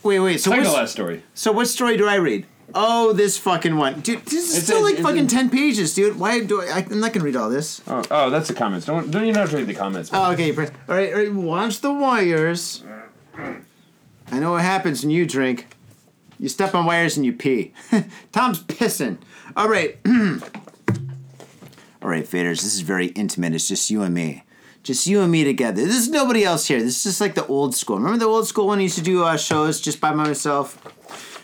S1: Wait, wait. So
S2: Second to
S1: what's,
S2: last story.
S1: so what story do I read? Oh, this fucking one, dude. This is
S2: It's
S1: still
S2: a-
S1: like
S2: it's
S1: fucking
S2: a-
S1: ten pages, dude. Why do I? I'm not gonna read all this.
S2: Oh, oh, that's the comments. Don't don't you not have to read the comments?
S1: Oh, okay. All right, all right. Watch the wires. I know what happens when you drink. You step on wires and you pee. Tom's pissing. All right. all right, faders. This is very intimate. It's just you and me. Just you and me together. There's nobody else here. This is just like the old school. Remember the old school when I used to do uh, shows just by myself?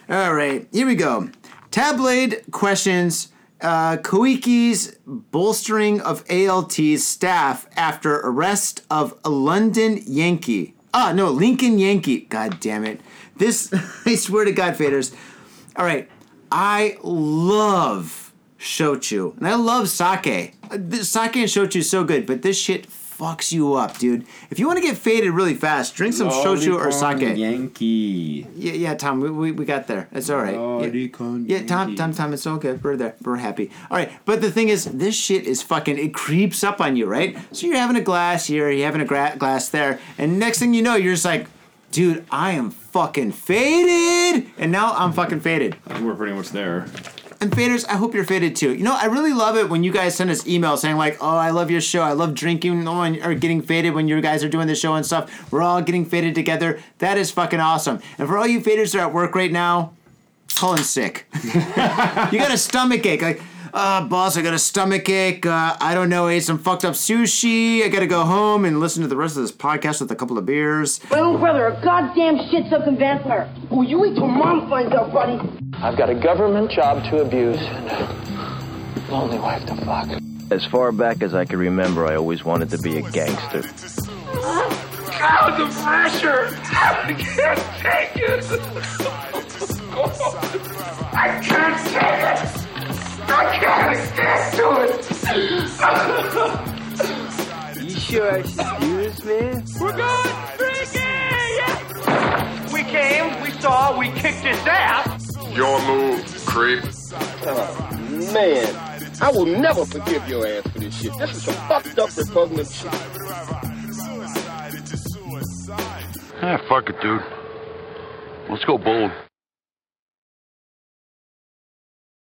S1: All right, here we go. Tabloid questions uh, Koiki's bolstering of ALT's staff after arrest of a London Yankee. Ah, no, Lincoln Yankee. God damn it. This, I swear to God, faders. All right, I love shochu and I love sake. Uh, Sake and shochu is so good, but this shit fucks you up, dude. If you want to get faded really fast, drink some shochu or sake.
S2: Yankee.
S1: Yeah, yeah, Tom, we, we, we got there. It's all right.
S2: Lolicon
S1: Yeah, Tom, Tom, Tom, it's all good. We're there. We're happy. All right, but the thing is, this shit is fucking. It creeps up on you, right? So you're having a glass here, you're having a gra- glass there, and next thing you know, you're just like, dude, I am fucking faded, and now I'm fucking faded.
S2: I think we're pretty much there.
S1: And faders, I hope you're faded too. You know, I really love it when you guys send us emails saying like, "Oh, I love your show. I love drinking on or getting faded when you guys are doing the show and stuff. We're all getting faded together. That is fucking awesome." And for all you faders that are at work right now, call in sick. you got a stomach ache, like. Uh, boss, I got a stomach ache. Uh, I don't know, I ate some fucked up sushi. I gotta go home and listen to the rest of this podcast with a couple of beers.
S3: My own brother, a goddamn shit-sucking vampire. Oh, you wait till mom finds out, buddy.
S4: I've got a government job to abuse and a lonely wife to fuck.
S5: As far back as I can remember, I always wanted to be a gangster.
S6: God, the pressure! I can't take it! I can't take it! I can't stand it!
S5: You sure this, man?
S6: We're going freaky! We came, we saw, we kicked his ass!
S7: Your move, creep.
S8: Man, I will never forgive your ass for this shit. This is some fucked up repugnant shit.
S7: Ah, fuck it, dude. Let's go bold.